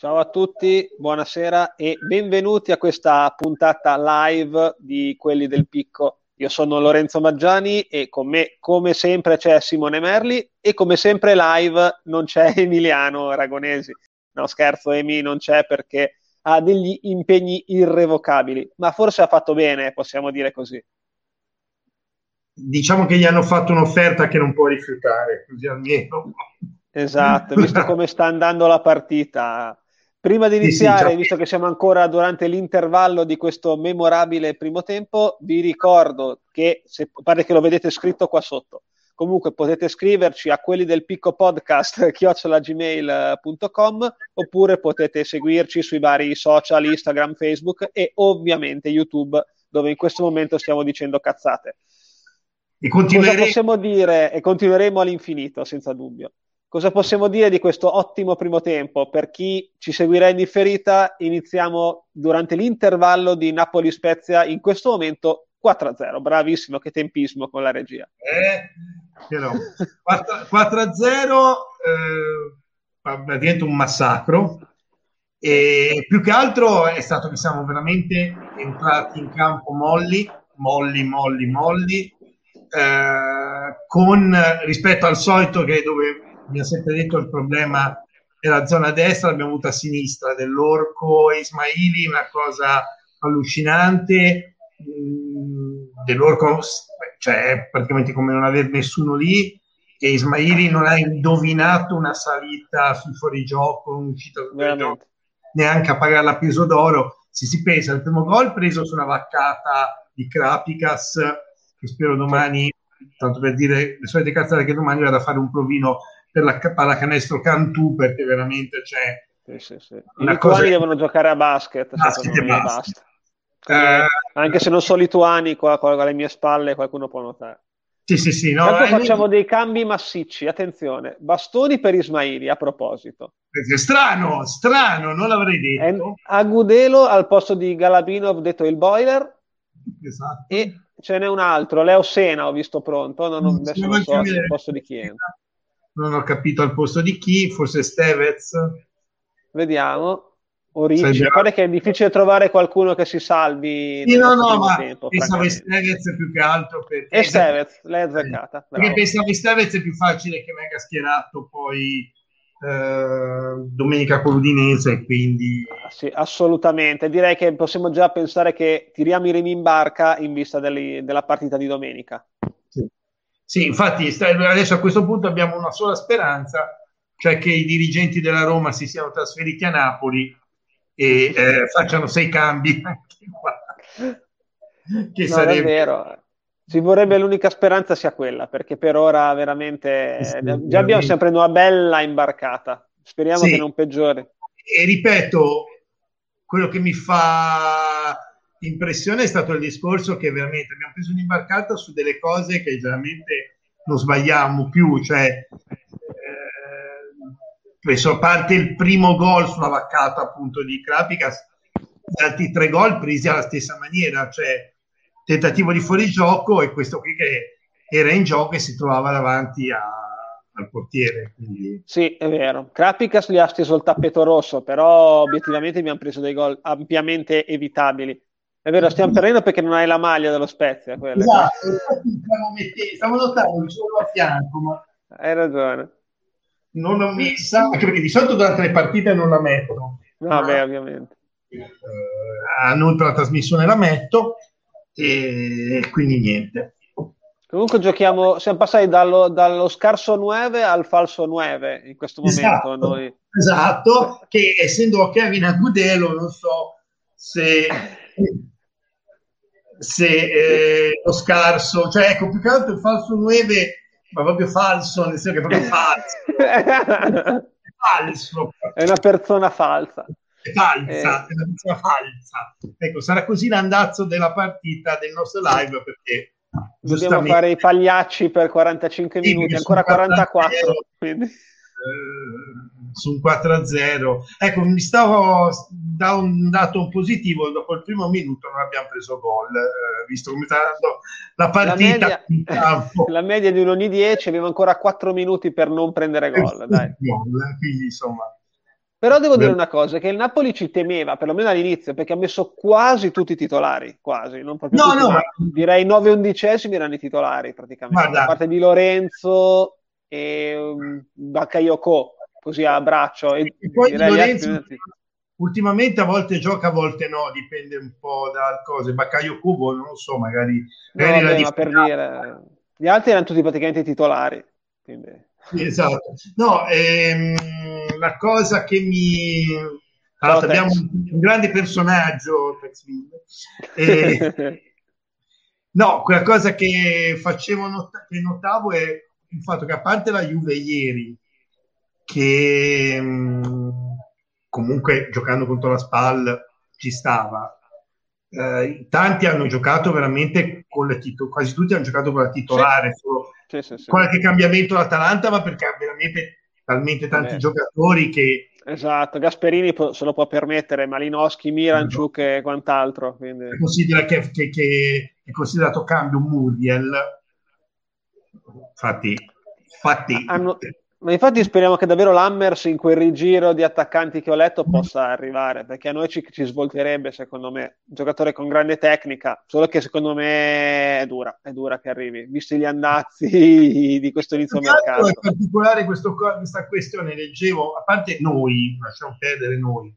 Ciao a tutti, buonasera e benvenuti a questa puntata live di Quelli del Picco. Io sono Lorenzo Maggiani e con me, come sempre, c'è Simone Merli e come sempre live non c'è Emiliano Ragonesi. No, scherzo, Emi non c'è perché ha degli impegni irrevocabili, ma forse ha fatto bene, possiamo dire così. Diciamo che gli hanno fatto un'offerta che non può rifiutare, così almeno. Esatto, visto come sta andando la partita, Prima di iniziare, sì, sì, visto che siamo ancora durante l'intervallo di questo memorabile primo tempo, vi ricordo che, se, pare che lo vedete scritto qua sotto, comunque potete scriverci a quelli del picco podcast chiocciolagmail.com oppure potete seguirci sui vari social, Instagram, Facebook e ovviamente YouTube, dove in questo momento stiamo dicendo cazzate. E dire? E continueremo all'infinito, senza dubbio. Cosa possiamo dire di questo ottimo primo tempo? Per chi ci seguirà in differita, iniziamo durante l'intervallo di Napoli-Spezia, in questo momento 4-0. Bravissimo, che tempismo con la regia. Eh, no. 4-0 eh, diventa un massacro. E più che altro è stato che siamo veramente entrati in campo molli, molli, molli, molli, eh, con rispetto al solito che dove mi ha sempre detto il problema è la zona destra, l'abbiamo avuta a sinistra dell'orco e Ismaili, una cosa allucinante. Mm, dell'orco, cioè praticamente come non avere nessuno lì. E Ismaili non ha indovinato una salita sul fuorigioco, un'uscita sul fuorigioco, neanche a pagare la peso d'oro. Se si pensa al primo gol preso su una vaccata di Krapicas, che spero domani, tanto per dire le solite cazzate che domani vado a fare un provino per la pallacanestro Cantù perché veramente c'è sì, sì, sì. i lituani devono giocare a basket, basket e basta. Eh, anche se non sono lituani qua, qua alle mie spalle qualcuno può notare. Sì sì sì no, eh, facciamo dei cambi massicci attenzione. Bastoni per Ismaili a proposito. Strano strano non l'avrei detto. Agudelo al posto di Galabinov detto il boiler. Esatto. E ce n'è un altro Leo Sena ho visto pronto non, non, adesso non so al posto di chi è non ho capito al posto di chi, forse Stevez. Vediamo. Origine, pare che è difficile trovare qualcuno che si salvi. Sì, no, no, ma tempo, pensavo Stevez più che altro perché... E Stevez, l'hai azzeccata. Perché pensavo Stevez è più facile che venga schierato poi eh, domenica con l'Udinese, quindi... Ah, sì, assolutamente. Direi che possiamo già pensare che tiriamo i remi in barca in vista delle, della partita di domenica. Sì, infatti adesso a questo punto abbiamo una sola speranza, cioè che i dirigenti della Roma si siano trasferiti a Napoli e eh, facciano sei cambi Che no, sarebbe... vero. Ci vorrebbe l'unica speranza sia quella, perché per ora veramente sì, già abbiamo sempre una bella imbarcata. Speriamo sì. che non peggiori. E ripeto, quello che mi fa impressione è stato il discorso che veramente abbiamo preso un'imbarcata su delle cose che veramente non sbagliamo più, cioè eh, a parte il primo gol sulla vaccata appunto di Krapicas, gli altri tre gol presi alla stessa maniera, cioè tentativo di fuorigioco e questo qui che era in gioco e si trovava davanti a, al portiere. Quindi... Sì, è vero. Krapicas gli ha steso il tappeto rosso, però obiettivamente abbiamo preso dei gol ampiamente evitabili. È vero, stiamo perdendo perché non hai la maglia dello Spezia. Quelle. Esatto, stavo notando il solo a fianco, ma... Hai ragione. Non l'ho messa, anche perché di solito durante le partite non la metto. Vabbè, ma... ovviamente. Eh, a noi per la trasmissione la metto e quindi niente. Comunque giochiamo, siamo passati dallo, dallo scarso 9 al falso 9 in questo momento. Esatto, noi. esatto che essendo Kevin Agudelo non so se se eh, lo scarso, cioè ecco, più che altro il falso 9, ma proprio falso, nel senso che è proprio falso. falso. È una persona falsa. È falsa, eh. è una persona falsa. Ecco, sarà così l'andazzo della partita del nostro live perché dobbiamo fare i pagliacci per 45 sì, minuti, ancora 44. Quindi eh, su un 4-0. Ecco, mi stavo da un dato positivo, dopo il primo minuto non abbiamo preso gol, eh, visto come sta andando la partita. La media, la media di un ogni 10, abbiamo ancora 4 minuti per non prendere gol. Dai. Quindi insomma, Però devo dire una cosa, che il Napoli ci temeva, perlomeno all'inizio, perché ha messo quasi tutti i titolari, quasi, non proprio no, tutti, no, ma... direi 9 undicesimi erano i titolari praticamente, Guarda. a parte di Lorenzo e um, Bakayoko, così a braccio. E, e poi Lorenzo, altri... ultimamente a volte gioca, a volte no, dipende un po' da cose. Bakayoko, boh, non lo so, magari... No, vabbè, ma per dire, gli altri erano tutti praticamente titolari, quindi... Esatto. No, ehm, la cosa che mi... Allora, abbiamo un, grande personaggio, eh, no, quella cosa che facevo, not- che notavo è il fatto che a parte la Juve ieri, che mm, comunque giocando contro la SPAL ci stava, eh, tanti hanno giocato veramente con le titolari, quasi tutti hanno giocato con la titolare, sì. solo sì, sì, qualche cambiamento l'Atalanta, ma perché ha veramente talmente tanti giocatori che... Esatto, Gasperini se lo può permettere, Malinowski, Miranciuk no. e quant'altro. Quindi... Considera che, che, che, è considerato cambio Muriel. Infatti, infatti hanno, ma infatti speriamo che davvero l'Hammers in quel rigiro di attaccanti che ho letto possa arrivare, perché a noi ci, ci svolterebbe, secondo me, un giocatore con grande tecnica, solo che secondo me è dura, è dura che arrivi, visti gli andazzi di questo inizio mercato. In particolare questo, questa questione, leggevo, a parte noi, lasciamo perdere noi,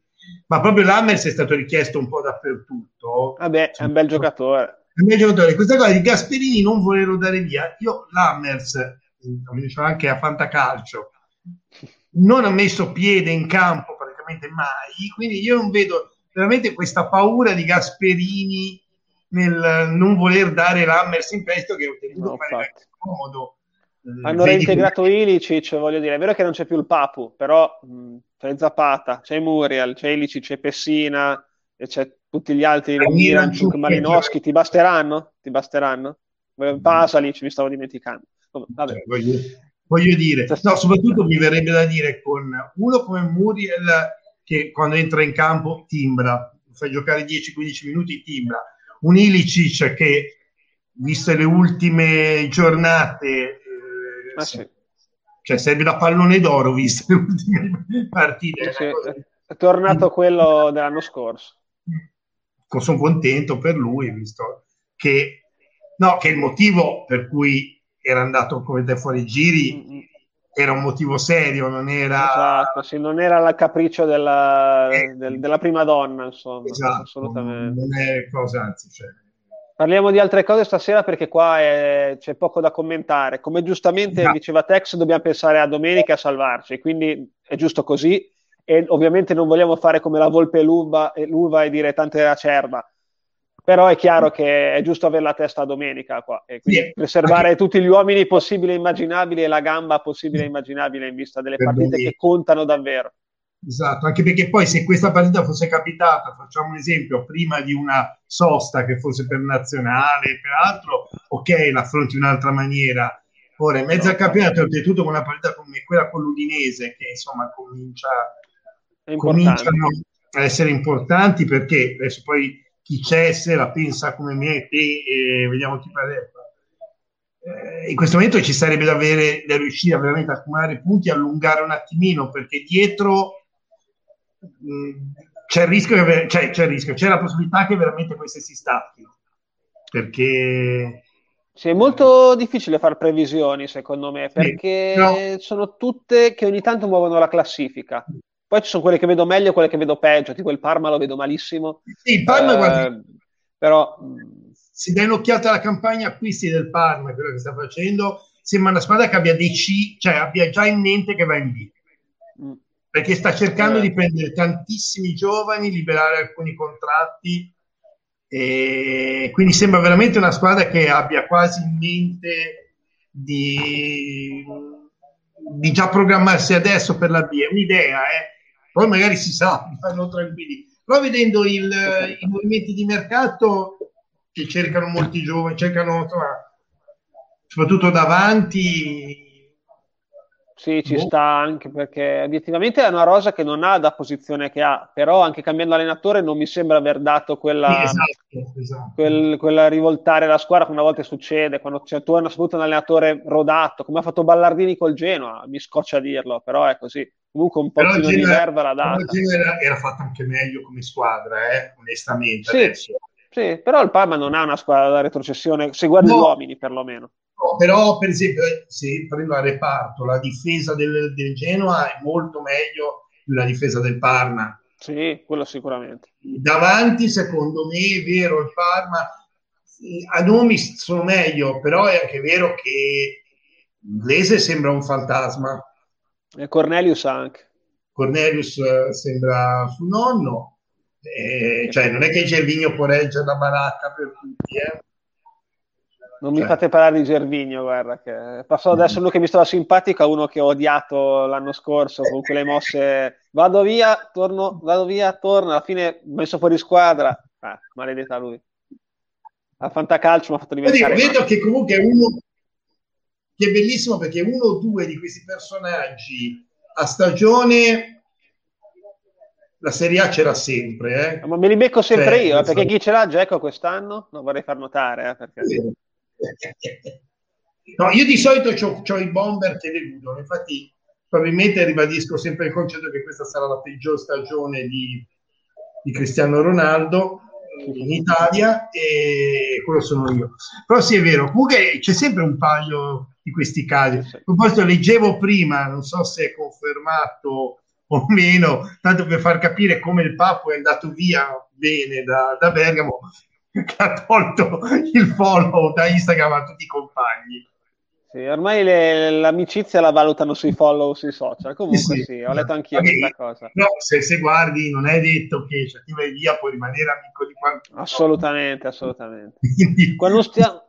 ma proprio l'Hammers è stato richiesto un po' dappertutto. Vabbè, è un bel giocatore. È un bel giocatore. Questa cosa di Gasperini non volerlo dare via, io l'Hammers come diceva anche a Fantacalcio, non ha messo piede in campo praticamente mai, quindi io non vedo veramente questa paura di Gasperini nel non voler dare l'Hammers in prestito che ho tenuto no, fare comodo. Eh, Hanno reintegrato come... Ilicic, voglio dire, è vero che non c'è più il Papu, però mh, c'è Zapata, c'è Muriel, c'è Ilicic, c'è Pessina, e c'è tutti gli altri, Miranchuk, Malinowski, ti basteranno? Ti basteranno? Pasalic, mi stavo dimenticando. Cioè, voglio, voglio, dire, no, soprattutto mi verrebbe da dire con uno come Muriel che quando entra in campo timbra, fai giocare 10-15 minuti timbra, un Ilicic che viste le ultime giornate eh, sì. cioè serve da pallone d'oro viste le ultime partite. Sì, è tornato quello dell'anno scorso. Sono contento per lui visto che no, che il motivo per cui era andato come te fuori giri mm-hmm. era un motivo serio, non era... Esatto, sì, non era il capriccio della, eh, del, della prima donna, insomma, esatto, assolutamente. Non è cosa, anzi, cioè... Parliamo di altre cose stasera perché qua è, c'è poco da commentare. Come giustamente esatto. diceva Tex, dobbiamo pensare a domenica a salvarci, quindi è giusto così. E ovviamente non vogliamo fare come la volpe l'uva, e, l'uva e dire tante acerba però è chiaro che è giusto avere la testa domenica qua e quindi yeah. preservare anche... tutti gli uomini possibili e immaginabili e la gamba possibile e immaginabile in vista delle partite che contano davvero. Esatto, anche perché poi se questa partita fosse capitata, facciamo un esempio, prima di una sosta che fosse per nazionale, peraltro, ok, l'affronti in un'altra maniera. Ora, in mezzo al campionato, oltretutto con una partita come quella con l'Udinese, che insomma comincia, cominciano a essere importanti perché adesso poi chi c'è se la pensa come me e te e vediamo chi parla. Eh, in questo momento ci sarebbe da, avere, da riuscire a veramente accumulare punti allungare un attimino perché dietro mh, mm, c'è il rischio che, cioè, c'è il rischio, c'è la possibilità che veramente queste si stacchi perché sì, è molto difficile fare previsioni secondo me perché sì, no. sono tutte che ogni tanto muovono la classifica poi ci sono quelle che vedo meglio e quelle che vedo peggio, tipo il Parma lo vedo malissimo. Sì, il Parma, eh, guarda, però... Si dai un'occhiata alla campagna acquisti del Parma, quello che sta facendo, sembra una squadra che abbia, dec- cioè abbia già in mente che va in B. Mm. Perché sta cercando eh. di prendere tantissimi giovani, liberare alcuni contratti, e quindi sembra veramente una squadra che abbia quasi in mente di, di già programmarsi adesso per la B. È un'idea, eh? Poi magari si sa, fanno tranquilli. Però vedendo il, i movimenti di mercato che cercano molti giovani, cercano soprattutto davanti. Sì, ci boh. sta anche perché obiettivamente è una rosa che non ha la posizione che ha, però anche cambiando allenatore non mi sembra aver dato quella, sì, esatto, esatto. Quel, quella rivoltare la squadra che una volta succede, quando c'è, tu hai saputo un allenatore rodato, come ha fatto Ballardini col Genoa, mi scoccia dirlo, però è così comunque un po' di verba la data. Era, era fatta anche meglio come squadra, eh, onestamente. Sì, adesso. sì, però il Parma non ha una squadra da retrocessione, se guardi no. gli uomini perlomeno. No, però, per esempio, eh, se prendo a reparto, la difesa del, del Genoa è molto meglio della difesa del Parma. Sì, quello sicuramente. Davanti, secondo me, è vero, il Parma a nomi sono meglio, però è anche vero che l'inglese sembra un fantasma. E Cornelius anche. Cornelius eh, sembra suo nonno, eh, cioè non è che Gervigno può reggere la baracca per tutti, eh. Non cioè. mi fate parlare di Gervigno, guarda, che passò adesso uno che mi stava simpatico a uno che ho odiato l'anno scorso con quelle mosse vado via, torno, vado via, torno, alla fine messo fuori squadra. Ah, maledetta lui. A Fantacalcio mi ha fatto diventare... Vedo che comunque uno che è bellissimo perché uno o due di questi personaggi a stagione la Serie A c'era sempre. Eh? Ma me li becco sempre cioè, io, eh, perché chi ce l'ha Geco quest'anno? Non vorrei far notare. Eh, perché... No, io di solito ho i bomber che deludono, infatti probabilmente ribadisco sempre il concetto che questa sarà la peggior stagione di, di Cristiano Ronaldo in Italia e quello sono io. Però sì, è vero, comunque c'è sempre un paio di questi casi. A proposito, leggevo prima, non so se è confermato o meno, tanto per far capire come il Papo è andato via bene da, da Bergamo, che ha tolto il follow da Instagram a tutti i compagni. Sì, ormai le, l'amicizia la valutano sui follow sui social. Comunque sì, sì ho letto anch'io okay. questa cosa. No, se, se, guardi, non è detto che cioè, ti vai via, puoi rimanere amico di qualcuno. Assolutamente, assolutamente. Qua non stiamo,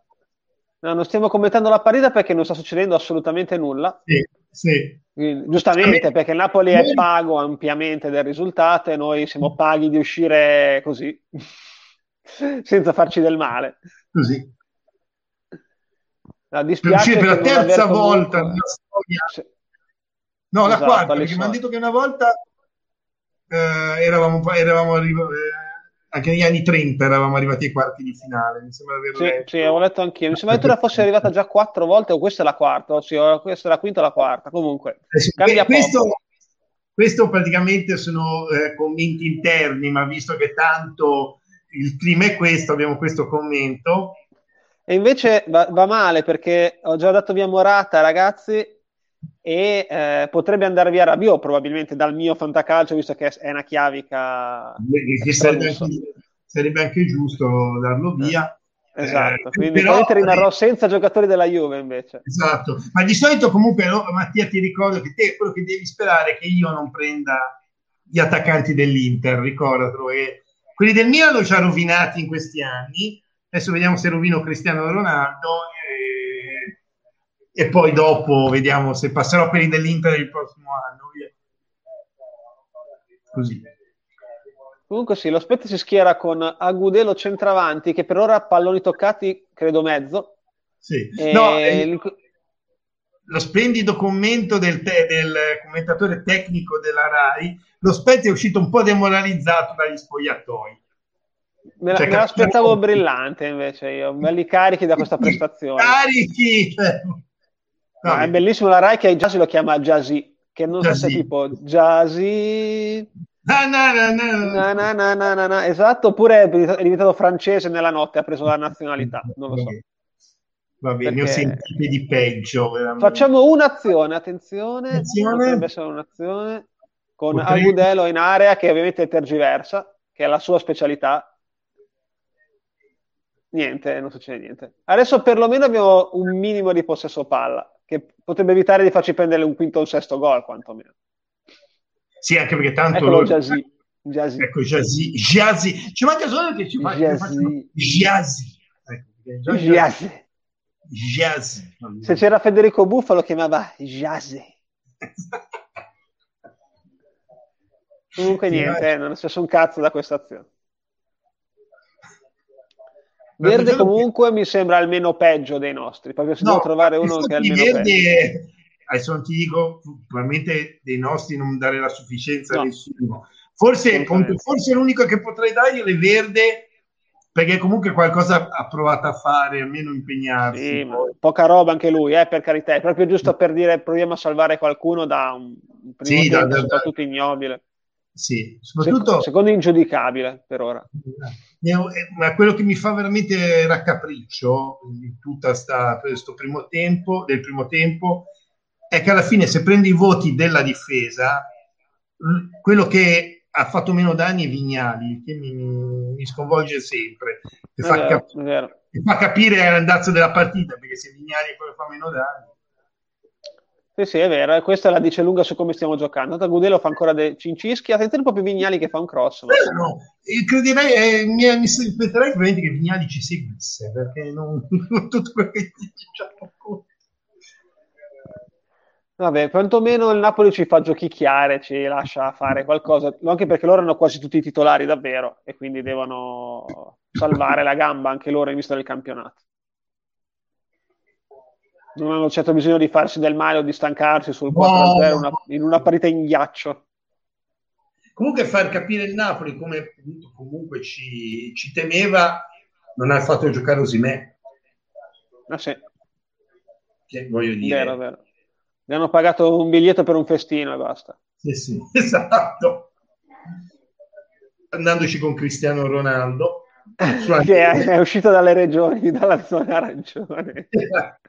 no, non stiamo commentando la partita perché non sta succedendo assolutamente nulla. Sì, sì. Giustamente, perché il Napoli è pago ampiamente del risultato e noi siamo paghi di uscire così, senza farci del male. Così. No, dispiace per la terza volta nella storia. Sì. No, la esatto, quarta, perché mi hanno detto che una volta eh, eravamo, eravamo arrivati, eh, anche negli anni 30 eravamo arrivati ai quarti di finale. Mi sembra di sì, sì, avevo letto anch'io. Mi sembra che tu fosse arrivata già quattro volte, o questa è la quarta, o sì, o questa è la quinta o la quarta. Comunque, eh sì, cambia questo, questo praticamente sono eh, commenti interni, ma visto che tanto il clima è questo, abbiamo questo commento. E invece va, va, male perché ho già dato via Morata, ragazzi, e eh, potrebbe andare via Rabiot probabilmente dal mio fantacalcio, visto che è una chiavica. Sarebbe anche, sarebbe anche, giusto darlo via. Esatto, eh, quindi però, rimarrò senza giocatori della Juve invece. Esatto, ma di solito comunque no, Mattia ti ricordo che te quello che devi sperare è che io non prenda gli attaccanti dell'Inter, ricordatelo, e quelli del Milan ci ha rovinati in questi anni Adesso vediamo se rovino Cristiano Ronaldo e poi dopo vediamo se passerò per i dell'Inter il prossimo anno. Così. Comunque sì, lo Spezia si schiera con Agudelo centravanti che per ora palloni toccati credo mezzo. Sì. E... No, eh, lo splendido commento del, te, del, commentatore tecnico della RAI, lo Spezia è uscito un po' demoralizzato dagli spogliatoi. Me, la, cioè, me l'aspettavo brillante invece io, belli carichi da questa prestazione. Carichi! No, è bellissimo la Rai che ai Jazzy lo chiama Jazzy, che non so se tipo Jazzy... Na, na, na, na, esatto, oppure è diventato francese nella notte, ha preso la nazionalità, non lo so. Va bene, Perché... ho sentito di peggio. Veramente. Facciamo un'azione, attenzione, attenzione. potrebbe essere un'azione, con Potrei... Agudelo in area che ovviamente tergiversa, che è la sua specialità, niente, non succede niente. Adesso perlomeno abbiamo un minimo di possesso palla, che potrebbe evitare di farci prendere un quinto o un sesto gol, quantomeno. Sì, anche perché tanto... Eccolo loro... Jazzy. Jazzy. Ecco, Jazzy. Jazzy. Ci manca solo che ci. Jazzy. Jazzy. Ecco, Jazzy. Jazzy. Se c'era Federico Buffa lo chiamava Jazzy. Comunque niente, non è successo un cazzo da questa azione. Verde comunque che... mi sembra almeno peggio dei nostri, proprio se no, devo trovare uno che è almeno Verde, peggio. Adesso non ti dico, probabilmente dei nostri non dare la sufficienza no. a nessuno. Forse, forse l'unico che potrei dargli è Verde, perché comunque qualcosa ha provato a fare, almeno impegnarsi. Sì, poca roba anche lui, eh, per carità, è proprio giusto per dire proviamo a salvare qualcuno da un, primo sì, da, da, soprattutto ignobile. Sì, soprattutto... secondo ingiudicabile per ora. Ma quello che mi fa veramente raccapriccio di tutta sta, questo primo tempo, del primo tempo, è che alla fine se prendi i voti della difesa, quello che ha fatto meno danni è Vignali, che mi, mi sconvolge sempre, che fa, vero, cap- che fa, capire l'andazzo della partita, perché se Vignali che fa meno danni. Sì, sì, è vero, questa la dice lunga su come stiamo giocando. Tagudello fa ancora dei cincischi, attenzione un po' più Vignali che fa un cross. Ma... Eh, no, crederei, eh, mi, mi aspetterei che Vignali ci seguisse, perché non, non tutto quello che diciamo Vabbè, quantomeno il Napoli ci fa giochicchiare, ci lascia fare qualcosa, anche perché loro hanno quasi tutti i titolari davvero e quindi devono salvare la gamba anche loro in vista del campionato. Non hanno certo bisogno di farsi del male o di stancarsi sul 4-0 no. una, in una partita in ghiaccio. Comunque far capire il Napoli come comunque ci, ci temeva non ha fatto giocare Osimè. Ah sì. Che voglio dire. Vero, vero mi hanno pagato un biglietto per un festino e basta. Sì, sì, esatto. Andandoci con Cristiano Ronaldo. che è, è, uscito dalle regioni, dalla zona arancione.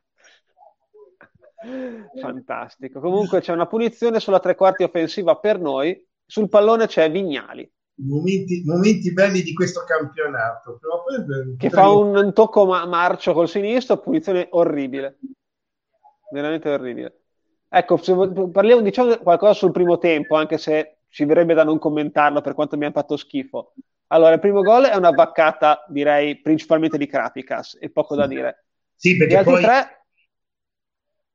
Fantastico. Comunque c'è una punizione sulla tre quarti offensiva per noi. Sul pallone c'è Vignali. Momenti, momenti belli di questo campionato. Che fa un, un tocco ma- marcio col sinistro, punizione orribile. Veramente orribile. Ecco, parliamo, diciamo qualcosa sul primo tempo, anche se ci verrebbe da non commentarlo per quanto mi ha fatto schifo. Allora, il primo gol è una vaccata, direi, principalmente di Krapikas, e poco da dire. Sì, perché poi... tre...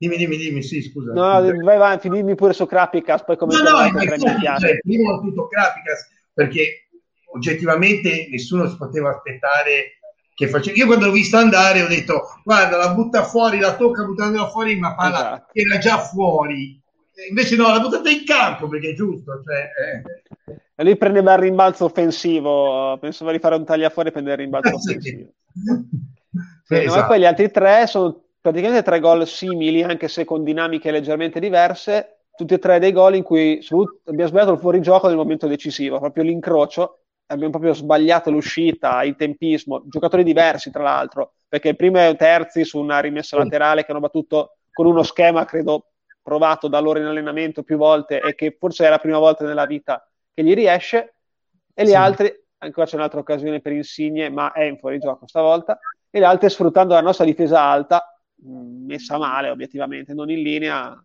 Dimmi, dimmi, dimmi, sì, scusa. No, vai avanti, dimmi pure su Krapikas, poi come... No, no, ma cioè, prima tutto Krapikas, perché oggettivamente nessuno si poteva aspettare che facevo. Io quando l'ho visto andare ho detto guarda la butta fuori, la tocca buttandola fuori, ma palla esatto. era già fuori. Invece no, l'ha buttata in campo perché è giusto. Cioè, eh. E lui prendeva il rimbalzo offensivo, pensava di fare un tagliafuori e prendere il rimbalzo offensivo. sì, esatto. no, poi gli altri tre sono praticamente tre gol simili, anche se con dinamiche leggermente diverse. Tutti e tre dei gol in cui abbiamo sbagliato il fuorigioco nel momento decisivo, proprio l'incrocio abbiamo proprio sbagliato l'uscita, il tempismo, giocatori diversi tra l'altro, perché il primo è terzi su una rimessa laterale che hanno battuto con uno schema, credo, provato da loro in allenamento più volte e che forse è la prima volta nella vita che gli riesce, e gli sì. altri, ancora c'è un'altra occasione per Insigne, ma è in fuorigioco stavolta, e gli altri sfruttando la nostra difesa alta, messa male obiettivamente, non in linea,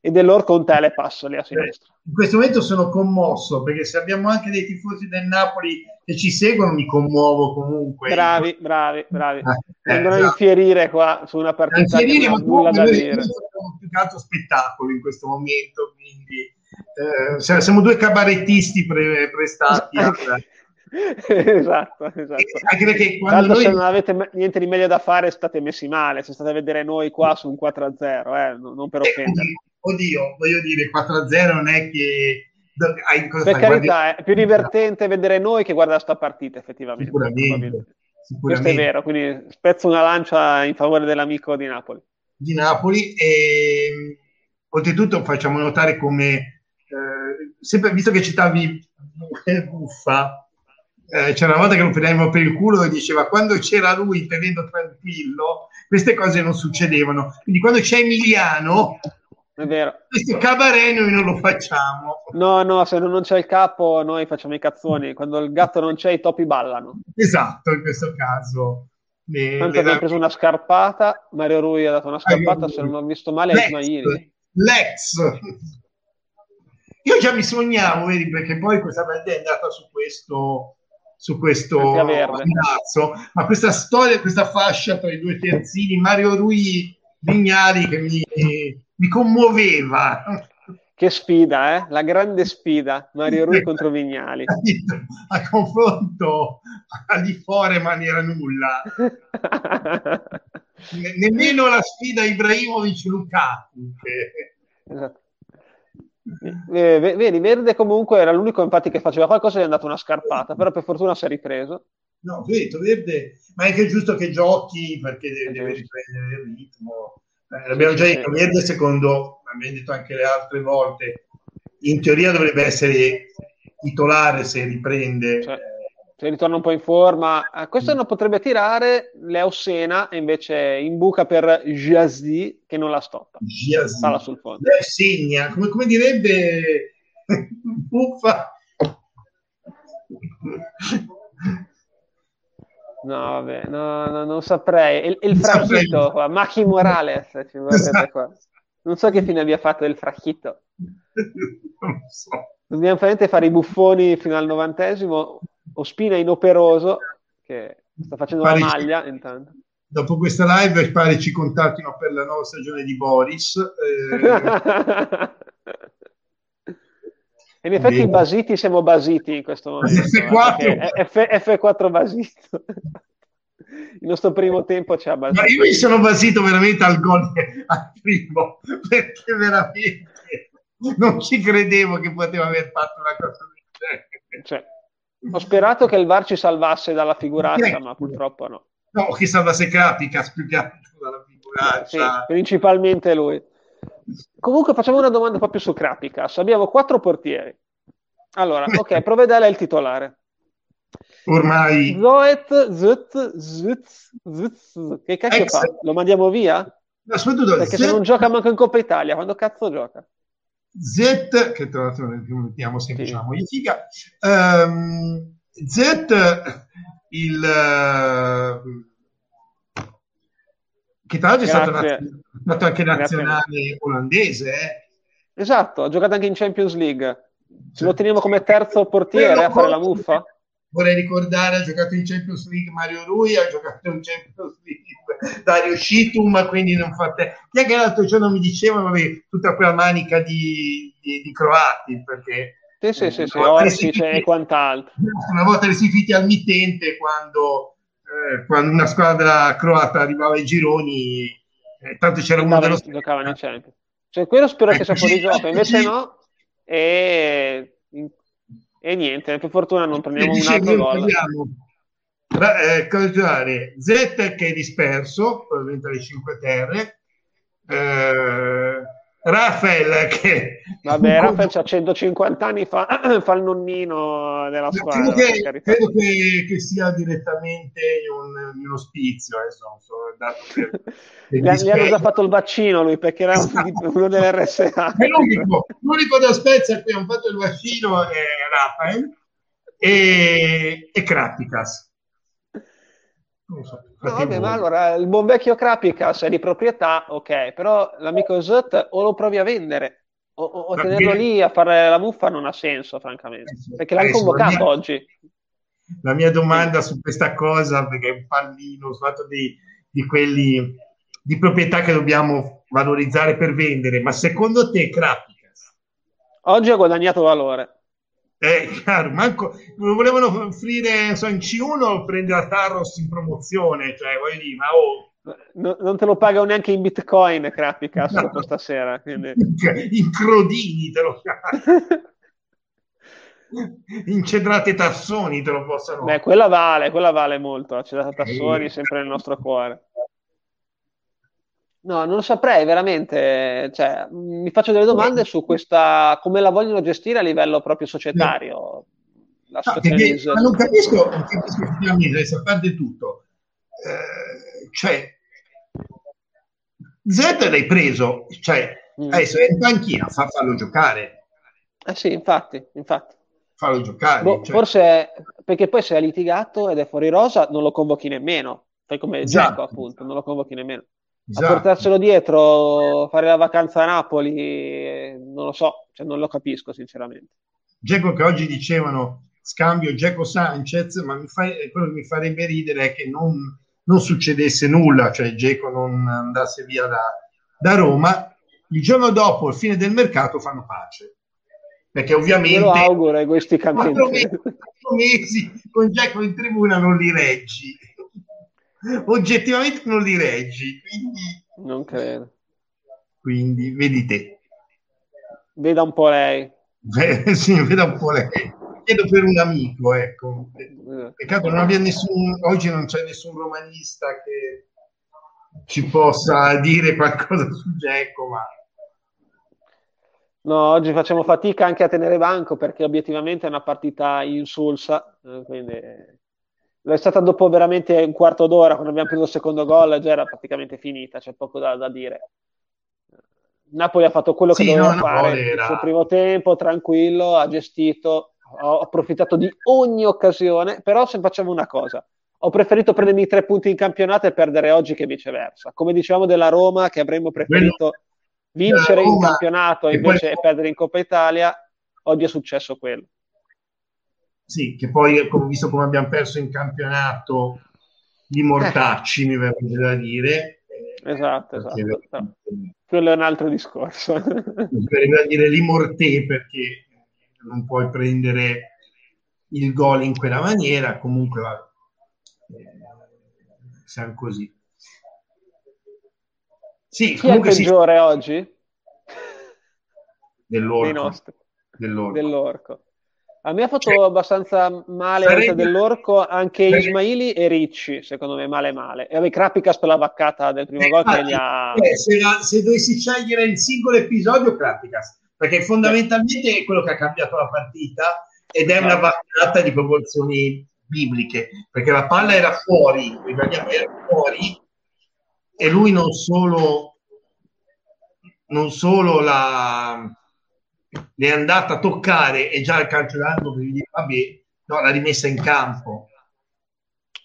e dell'or con telepass lì a sinistra. In questo momento sono commosso perché se abbiamo anche dei tifosi del Napoli che ci seguono mi commuovo comunque. Bravi, bravi, bravi. Ah, Vengono eh, a infierire qua su una partita infierire, che nulla da dire. Siamo più che altro spettacolo in questo momento, quindi eh, siamo due cabarettisti pre- prestati. esatto, esatto. Anche perché quando noi... se non avete niente di meglio da fare state messi male, se state a vedere noi qua su un 4-0, eh, non per eh, offendere. Eh, oddio, voglio dire, 4-0 non è che... Hai, per fai? carità, Guardi... è più divertente vedere noi che guardare sta partita, effettivamente. Sicuramente, sicuramente. Questo è vero, quindi spezzo una lancia in favore dell'amico di Napoli. Di Napoli e oltretutto facciamo notare come, eh, sempre visto che citavi Buffa, eh, c'era una volta che lo prendevamo per il culo e diceva quando c'era lui te vedo tranquillo, queste cose non succedevano. Quindi quando c'è Emiliano è vero. Questo cabaret noi non lo facciamo. No, no, se non c'è il capo noi facciamo i cazzoni. Quando il gatto non c'è i topi ballano. Esatto, in questo caso. Le, Tanto le... abbiamo preso una scarpata, Mario Rui ha dato una scarpata, se non ho visto male, a Ismaili. L'ex! Io già mi sognavo, vedi, perché poi questa band è andata su questo su questo ragazzo, ma questa storia, questa fascia tra i due terzini, Mario Rui Vignali che mi, mi commuoveva. Che sfida, eh? La grande sfida, Mario Rui contro Vignali. A confronto a di fuori ma era nulla. Nemmeno la sfida Ibrahimovic-Lukaku. Esatto. Eh, vedi, Verde comunque era l'unico infatti che faceva qualcosa e è andato una scarpata, però per fortuna si è ripreso. No, vedo, Verde, ma è anche giusto che giochi perché deve, deve riprendere il ritmo Eh, l'abbiamo già detto, Verde secondo, abbiamo detto anche le altre volte, in teoria dovrebbe essere titolare se riprende. Cioè, se ritorna un po' in forma. Eh, questo mm. non potrebbe tirare Leo Sena e invece in buca per Jazzy che non la stoppa. Jazzy. Sala sul fondo. Leo segna, come, come direbbe Buffa. No, vabbè, no, no, non saprei. Il, il fracchito qua, Machi Morales ci esatto. qua. Non so che fine abbia fatto il fracchito. Non so. Dobbiamo fare i buffoni fino al novantesimo. Ospina inoperoso, che sta facendo Pare la maglia intanto. Dopo questa live pare ci contattino per la nuova stagione di Boris. Eh... In effetti Bene. basiti siamo basiti in questo momento. F4, F- F4 basito. Il nostro primo tempo ci ha basito. Ma io mi sono basito veramente al gol al primo, perché veramente non ci credevo che poteva aver fatto una cosa del genere. Cioè, ho sperato che il VAR ci salvasse dalla figuraccia, ma purtroppo no. No, che salvasse Krapikas più che altro dalla figuraccia. Sì, principalmente lui. Comunque facciamo una domanda proprio su Krapikas. Abbiamo quattro portieri. Allora, ok, Provedela è il titolare. Ormai... Zoet, Zut, Zut, Zut, che cazzo Ex... fa? Lo mandiamo via? Soprattutto Perché se non gioca manco in Coppa Italia, quando cazzo gioca? Z, che tra l'altro mettiamo sempre sì. una modifica, um, Z, il... Uh, che tra l'altro è stato, naz- stato anche nazionale Grazie. olandese. Eh? Esatto, ha giocato anche in Champions League. Ce lo teniamo come terzo portiere a fare la muffa? Vorrei ricordare, ha giocato in Champions League Mario Rui, ha giocato in Champions League Dario Scitum, quindi non fate... Chi è che l'altro giorno mi diceva, vabbè, tutta quella manica di, di, di croati, perché... Sì, sì, sì, sì, Orsic e quant'altro. Una volta restituiti al mittente quando, eh, quando una squadra croata arrivava ai gironi, eh, tanto c'era uno dello... Giocavano in Champions. Cioè, quello spero eh, che sia fuori gioco, invece no e, e niente, per fortuna non prendiamo un altro gol. Eh, calciare Z che è disperso, probabilmente alle 5 terre, eh, Rafael che... Vabbè, Rafael ha 150 anni, fa, fa il nonnino della squadra. Credo che, credo che, che sia direttamente un, un ospizio, adesso non so, dato per, per gli, gli hanno già fatto il vaccino lui perché era esatto. uno delle RSA. È l'unico, l'unico da Spezia a cui hanno fatto il vaccino è Rafael e, e Krapikas. So. No, vabbè, ma allora il buon vecchio Krapicas è di proprietà, ok, però l'amico Zut o lo provi a vendere o, o tenerlo lì a fare la muffa non ha senso, francamente, eh perché l'hanno convocato mia, oggi. La mia domanda su questa cosa, perché è un pallino, sul fatto di, di quelli di proprietà che dobbiamo valorizzare per vendere, ma secondo te Krapicas? Oggi ha guadagnato valore. Eh, chiaro, manco, lo volevano offrire so, in C1 prende a Tarros in promozione, cioè voglio dire, ma oh. No, non te lo pagano neanche in bitcoin, Krapica, no. dopo stasera. Quindi... In crodini te lo pagano. in cedrate tassoni te lo possono. Beh, quella vale, quella vale molto. Cedrate tassoni, sempre nel nostro cuore. No, non saprei veramente, cioè, mi faccio delle domande su questa, come la vogliono gestire a livello proprio societario. La no, perché, ma non capisco, non capisco effettivamente, a parte tutto, eh, cioè, Z l'hai preso, cioè, mm. adesso è in panchina, fa farlo giocare. Eh sì, infatti, infatti. Farlo giocare. Boh, cioè. Forse, perché poi se è litigato ed è fuori rosa, non lo convochi nemmeno. Fai come esatto. Giacomo, appunto, non lo convochi nemmeno. Esatto. A portarselo dietro, fare la vacanza a Napoli, non lo so, cioè non lo capisco sinceramente. Geco che oggi dicevano scambio Geco Sanchez, ma mi fa, quello che mi farebbe ridere è che non, non succedesse nulla, cioè Geco non andasse via da, da Roma. Il giorno dopo, il fine del mercato, fanno pace perché ovviamente lo auguro egoisticamente quattro mesi, quattro mesi con Geco in tribuna non li reggi oggettivamente non li reggi. Quindi... Non credo. Quindi, vedi te. Veda un po' lei. Eh, sì, veda un po' lei. Chiedo per un amico, ecco. Peccato non abbia nessun... Oggi non c'è nessun romanista che... ci possa dire qualcosa su Gecko, ma No, oggi facciamo fatica anche a tenere banco perché obiettivamente è una partita insulsa, eh, quindi è stata dopo veramente un quarto d'ora quando abbiamo preso il secondo gol, già era praticamente finita, c'è poco da, da dire. Napoli ha fatto quello sì, che doveva no, fare il suo primo tempo, tranquillo, ha gestito, ho approfittato di ogni occasione, però se facciamo una cosa, ho preferito prendermi i tre punti in campionato e perdere oggi che viceversa. Come dicevamo della Roma, che avremmo preferito vincere in campionato e invece poi... perdere in Coppa Italia, oggi è successo quello. Sì, che poi, come visto come abbiamo perso in campionato, di mortacci, eh. mi verrebbe da dire. Esatto, esatto. No. Quello è un altro discorso. mi verrebbe da dire li perché non puoi prendere il gol in quella maniera, comunque va. Eh, siamo così. Sì, Chi è il peggiore si... oggi? Dell'orco. Dell'orco. Dell'orco. A me ha fatto cioè, abbastanza male sarebbe... dell'orco anche Ismaili e Ricci, secondo me male male. E avevi Krapicas per la vaccata del primo eh, gol che gli ha... Eh, se, la, se, dovessi scegliere il singolo episodio, Krapicas, perché fondamentalmente è quello che ha cambiato la partita ed è una vaccata di proporzioni bibliche, perché la palla era fuori, era fuori e lui non solo, non solo la, le è andata a toccare e già il calcio d'angolo gli dice vabbè, no, l'ha rimessa in campo.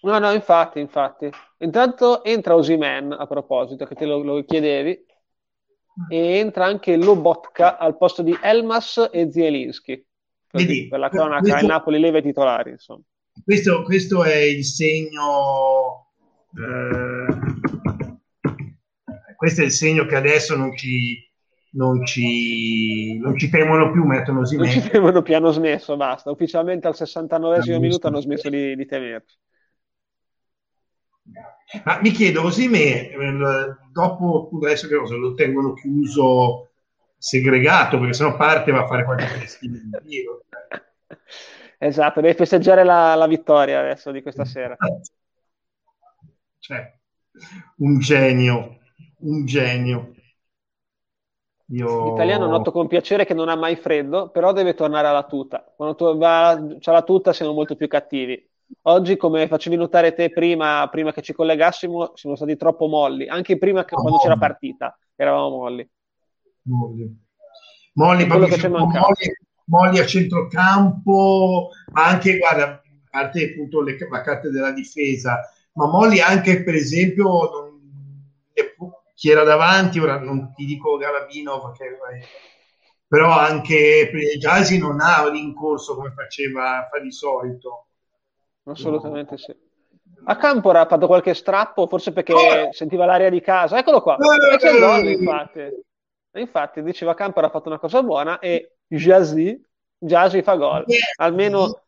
No, no, infatti, infatti. Intanto entra Osimen, a proposito, che te lo, lo chiedevi, e entra anche Lobotka al posto di Elmas e Zielinski. Vedi, per la cronaca, questo, il Napoli leve titolari, insomma. Questo, questo è il segno... Eh, questo è il segno che adesso non ci, non ci, non ci temono più, mettono Simeone. Non ci temono più, hanno smesso, basta. Ufficialmente al 69 minuto hanno smesso di, di temerci. Ma mi chiedo, Osime, dopo adesso che cosa, lo tengono chiuso segregato, perché sennò parte va a fare qualche festino in giro. Esatto, deve festeggiare la, la, vittoria adesso di questa sera. Cioè, un genio un genio. Io... L'italiano noto con piacere che non ha mai freddo, però deve tornare alla tuta. Quando tu va, c'è la tuta siamo molto più cattivi. Oggi, come facevi notare te prima, prima che ci collegassimo, siamo stati troppo molli. Anche prima che, quando c'era partita eravamo molli. Molli, molli, molli, molli a centrocampo, ma anche, guarda, a parte appunto le, la carta della difesa, ma molli anche per esempio non, chi era davanti, ora non ti dico Galavino perché però anche Giasi non ha rincorso come faceva fa di solito. Assolutamente sì. A Campora ha fatto qualche strappo, forse perché oh! sentiva l'aria di casa. Eccolo qua, eh, c'è il gol, infatti. Infatti, diceva Campora ha fatto una cosa buona e Jasi fa gol. Almeno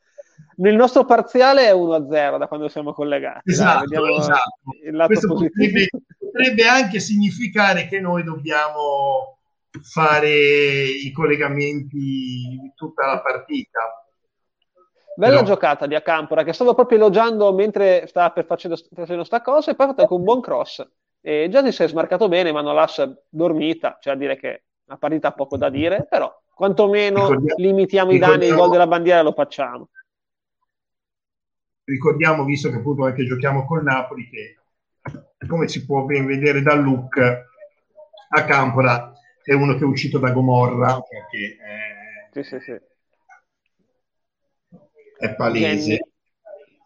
nel nostro parziale è 1-0 da quando siamo collegati. Esatto, Dai, esatto. Il lato Questo potrebbe, potrebbe, anche significare che noi dobbiamo fare i collegamenti tutta la partita. Bella Però... giocata di Acampora che stavo proprio elogiando mentre stava per facendo, facendo sta cosa e poi ha fatto anche un buon cross. E già si è smarcato bene, ma non lascia dormita, cioè a dire che la partita ha poco da dire, però quantomeno ricordiamo, limitiamo i danni, il gol della bandiera lo facciamo ricordiamo, visto che appunto anche giochiamo col Napoli, che come si può ben vedere dal look, a Campora è uno che è uscito da Gomorra, perché è, sì, sì, sì. è palese.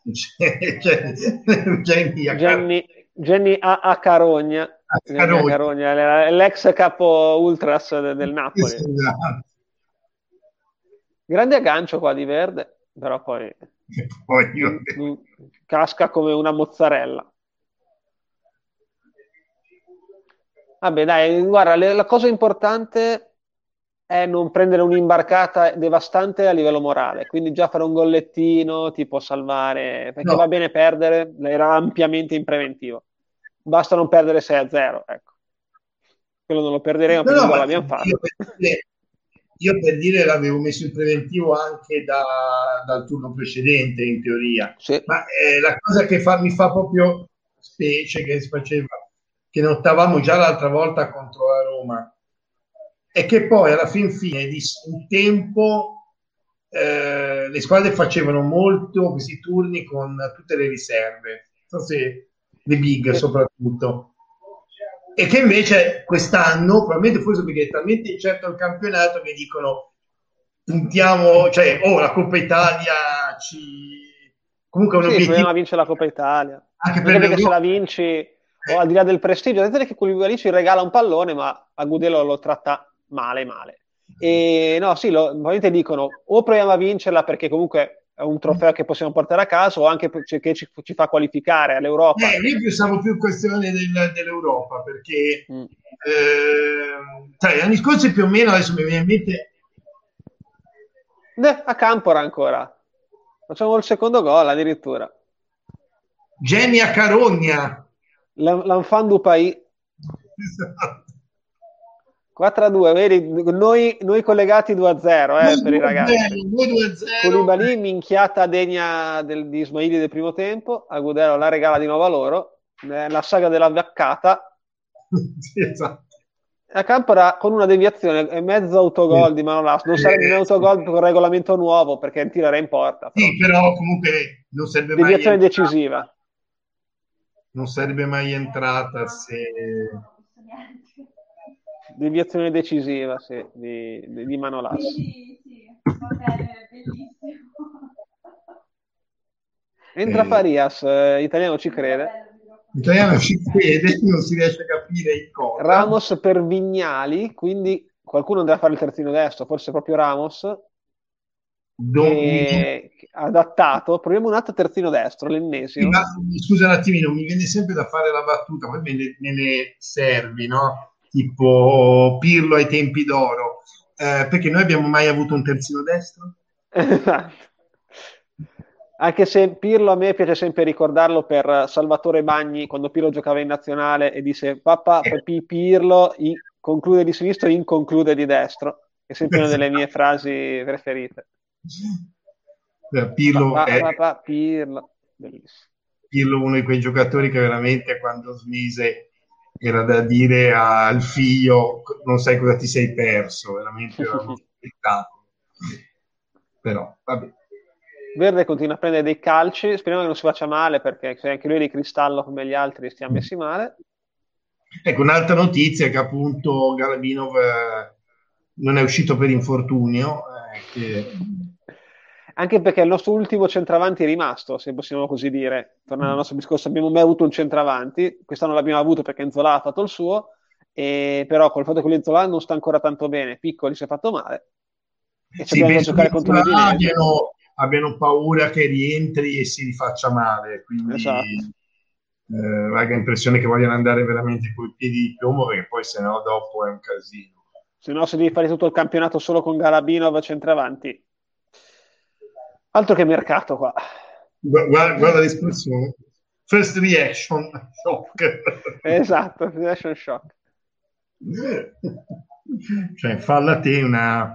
Jenny, Jenny, Jenny a, a Carogna. A Carogna. A Carogna, l'ex capo ultras del Napoli. Esatto. Grande aggancio qua di verde, però poi poi io... casca come una mozzarella. Vabbè, dai, guarda, la cosa importante è non prendere un'imbarcata devastante a livello morale, quindi già fare un gollettino ti può salvare, perché no. va bene perdere, era ampiamente in preventivo. Basta non perdere 6 a 0, ecco. Quello non lo perderemo no, perché no, l'abbiamo fatto. Io, io per dire l'avevo messo in preventivo anche da, dal turno precedente, in teoria. Sì. Ma eh, la cosa che fa, mi fa proprio specie che si faceva che notavamo già l'altra volta contro la Roma. È che poi alla fin fine di un tempo eh, le squadre facevano molto questi turni con tutte le riserve, non so se le big soprattutto, e che invece quest'anno, probabilmente forse perché è talmente incerto il campionato che dicono puntiamo, cioè, oh, la Coppa Italia ci... Comunque è un sì, obiettivo... vincere la Coppa Italia. Anche per perché se la vinci, o al di là del prestigio, vedete che lì ci regala un pallone, ma a Gudelo lo tratta male, male. E no, sì, lo, probabilmente dicono o proviamo a vincerla perché comunque è un trofeo che possiamo portare a casa o anche che ci, ci fa qualificare all'Europa. Eh, io pensavo più questione del, dell'Europa perché mm. eh, cioè, gli anni scorsi più o meno, adesso mi viene in mente... a Campora ancora. Facciamo il secondo gol addirittura. Genia Carogna. L'Enfant du Pays. Esatto. 4 a 2, vedi, noi, noi collegati 2 a 0 eh, per i ragazzi. Koulibaly minchiata degna del, di Ismaili del primo tempo, Agudelo la regala di nuovo a loro, eh, la saga della vaccata. sì, esatto. A Campora con una deviazione è mezzo autogol sì. di Manolas, non sarebbe un autogol con regolamento nuovo perché era in porta. Però. Sì, però comunque non sarebbe deviazione mai decisiva. Non sarebbe mai entrata se deviazione decisiva sì, di, di, di Manolas. Sì, sì, Entra sì. Farias, eh, italiano ci crede. Italiano ci crede, non si riesce a capire il cosa. Ramos per Vignali, quindi qualcuno andrà a fare il terzino destro, forse proprio Ramos. Dove... adattato, proviamo un altro terzino destro, l'ennesimo. Ma, scusa un attimino, mi viene sempre da fare la battuta, poi me ne, me ne servi, no? tipo Pirlo ai tempi d'oro, eh, perché noi abbiamo mai avuto un terzino destro? Anche se Pirlo a me piace sempre ricordarlo per Salvatore Bagni quando Pirlo giocava in nazionale e disse papà eh. Pirlo in, conclude di sinistro, inconclude di destro, è sempre una delle mie frasi preferite. Eh, Pirlo, è... Pirlo. Pirlo uno di quei giocatori che veramente quando smise era da dire al figlio non sai cosa ti sei perso, veramente era uno spettacolo. Però, vabbè. Verde continua a prendere dei calci, speriamo che non si faccia male perché se anche lui di cristallo come gli altri stiamo messi male. Ecco, un'altra notizia è che appunto Galabinov eh, non è uscito per infortunio, eh, che anche perché il nostro ultimo centravanti è rimasto, se possiamo così dire. Tornando al nostro discorso, abbiamo mai avuto un centravanti, quest'anno l'abbiamo avuto perché Enzola ha fatto il suo, e però col fatto che Enzola non sta ancora tanto bene, Piccoli si è fatto male, e sì, dobbiamo giocare contro le abbiano, abbiano paura che rientri e si rifaccia male, quindi esatto. eh, ho l'impressione che vogliano andare veramente con i piedi di piombo, perché poi se no dopo è un casino. Se no, se devi fare tutto il campionato solo con Galabinov centravanti, Altro che mercato qua. Guarda, guarda l'espressione. First reaction shock. esatto, reaction shock. Cioè, falla te una,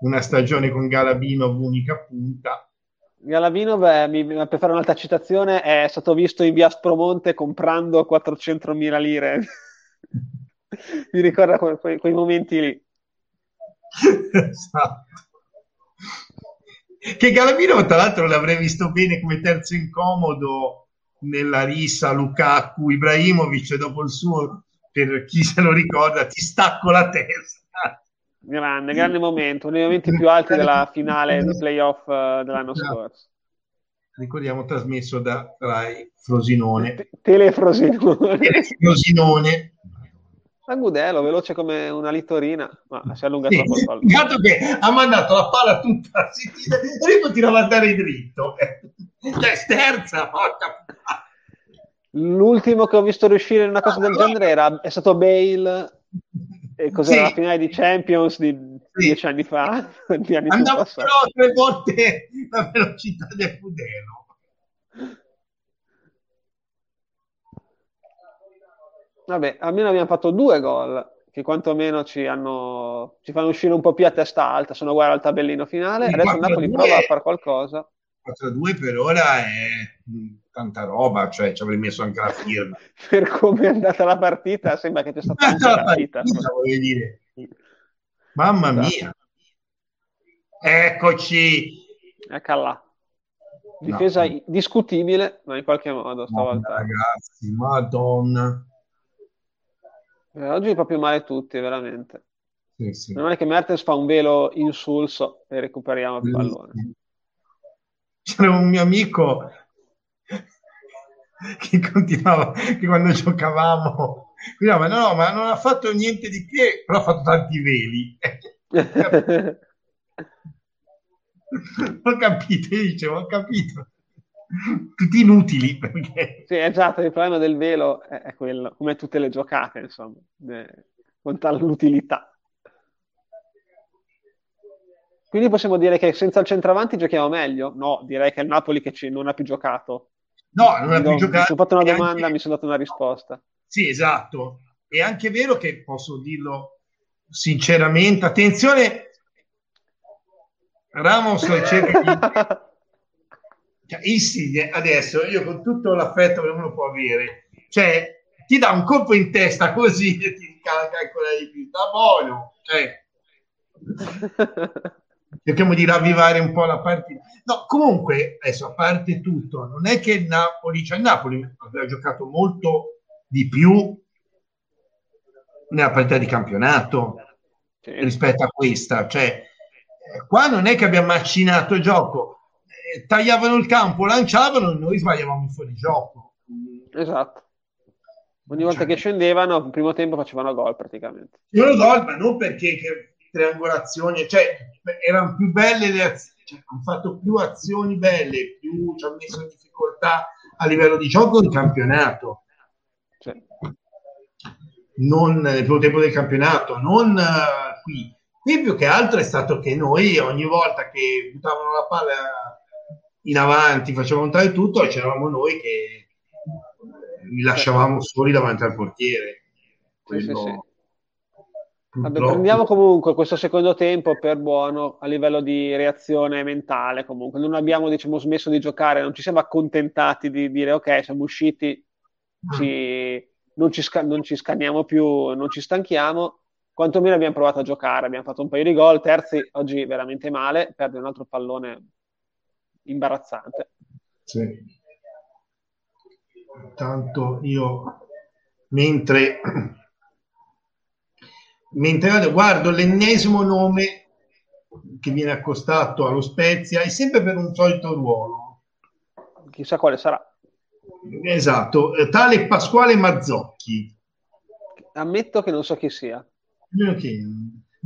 una stagione con Galabinov unica punta. Galabinov, è, mi, per fare un'altra citazione, è stato visto in via Spromonte comprando 400.000 lire. mi ricorda que, que, quei momenti lì. esatto che Galamino tra l'altro l'avrei visto bene come terzo incomodo nella rissa Lukaku Ibrahimovic dopo il suo per chi se lo ricorda ti stacco la testa. Grande, grande momento uno dei momenti più alti della finale di playoff uh, dell'anno scorso. Ricordiamo trasmesso da Rai Frosinone. Telefrosinone Telefrosinone Agudelo, veloce come una litorina, ma si allunga sì, troppo il pallone. Dato che ha mandato la palla tutta sentita, e poi continua a andare dritto. Cioè, sterza, porca L'ultimo che ho visto riuscire in una cosa del genere era, è stato Bale, e cos'era sì. la finale di Champions di sì. dieci anni fa. Anni Andavo però tre volte la velocità del Fudelo. Vabbè, almeno abbiamo fatto due gol che quantomeno ci, hanno, ci fanno uscire un po' più a testa alta, sono uguali al tabellino finale. Adesso il Napoli prova a fare qualcosa. 4-2 per ora è tanta roba, cioè ci avrei messo anche la firma. per come è andata la partita, sembra che c'è stata una partita. partita voglio dire. Mamma esatto. mia. Eccoci. Eccola. Difesa no. discutibile, ma in qualche modo stavolta. No, ragazzi, madonna. Eh, oggi proprio male tutti, veramente. Sì, sì. Non è che Mertens fa un velo insulso e recuperiamo il pallone. C'era un mio amico che continuava, che quando giocavamo, diceva, no, ma non ha fatto niente di che, però ha fatto tanti veli. ho capito, io dicevo, ho capito. Tutti inutili perché... Sì, esatto, il problema del velo è, quello, come tutte le giocate, insomma, conta l'utilità. Quindi possiamo dire che senza il centravanti giochiamo meglio? No, direi che è il Napoli che ci, non ha più giocato. No, non ha più giocato. Mi ho fatto una domanda, anche... mi sono dato una risposta. Sì, esatto. È anche vero che posso dirlo sinceramente. Attenzione, Ramos cerca di... cioè, Insigne adesso, io con tutto l'affetto che uno può avere, cioè ti dà un colpo in testa così e ti calcola di più. Da buono, cioè... cerchiamo di ravvivare un po' la partita. No, comunque, adesso a parte tutto, non è che il Napoli, cioè il Napoli aveva giocato molto di più nella partita di campionato rispetto a questa, cioè eh, qua non è che abbiamo macinato il gioco, tagliavano il campo, lanciavano e noi sbagliavamo fuori gioco. Esatto. Ogni volta cioè, che scendevano, il primo tempo facevano gol praticamente. Facevano gol, ma non perché triangolazioni, cioè erano più belle le azioni, cioè, hanno fatto più azioni belle, più ci hanno messo in difficoltà a livello di gioco in campionato. Sì. Non nel primo tempo del campionato, non uh, qui. Qui più che altro è stato che noi ogni volta che buttavano la palla in avanti, facevamo entrare tutto, c'eravamo noi che li lasciavamo soli davanti al portiere. Quello... Sì, sì, Vabbè, prendiamo comunque questo secondo tempo per buono a livello di reazione mentale. Comunque non abbiamo diciamo, smesso di giocare, non ci siamo accontentati di dire ok, siamo usciti, ci, non, ci sca- non ci scanniamo più, non ci stanchiamo quantomeno abbiamo provato a giocare, abbiamo fatto un paio di gol, terzi oggi veramente male, perde un altro pallone imbarazzante. Sì. Intanto io, mentre, mentre guardo l'ennesimo nome che viene accostato allo Spezia, è sempre per un solito ruolo. Chissà quale sarà. Esatto, tale Pasquale Mazzocchi. Ammetto che non so chi sia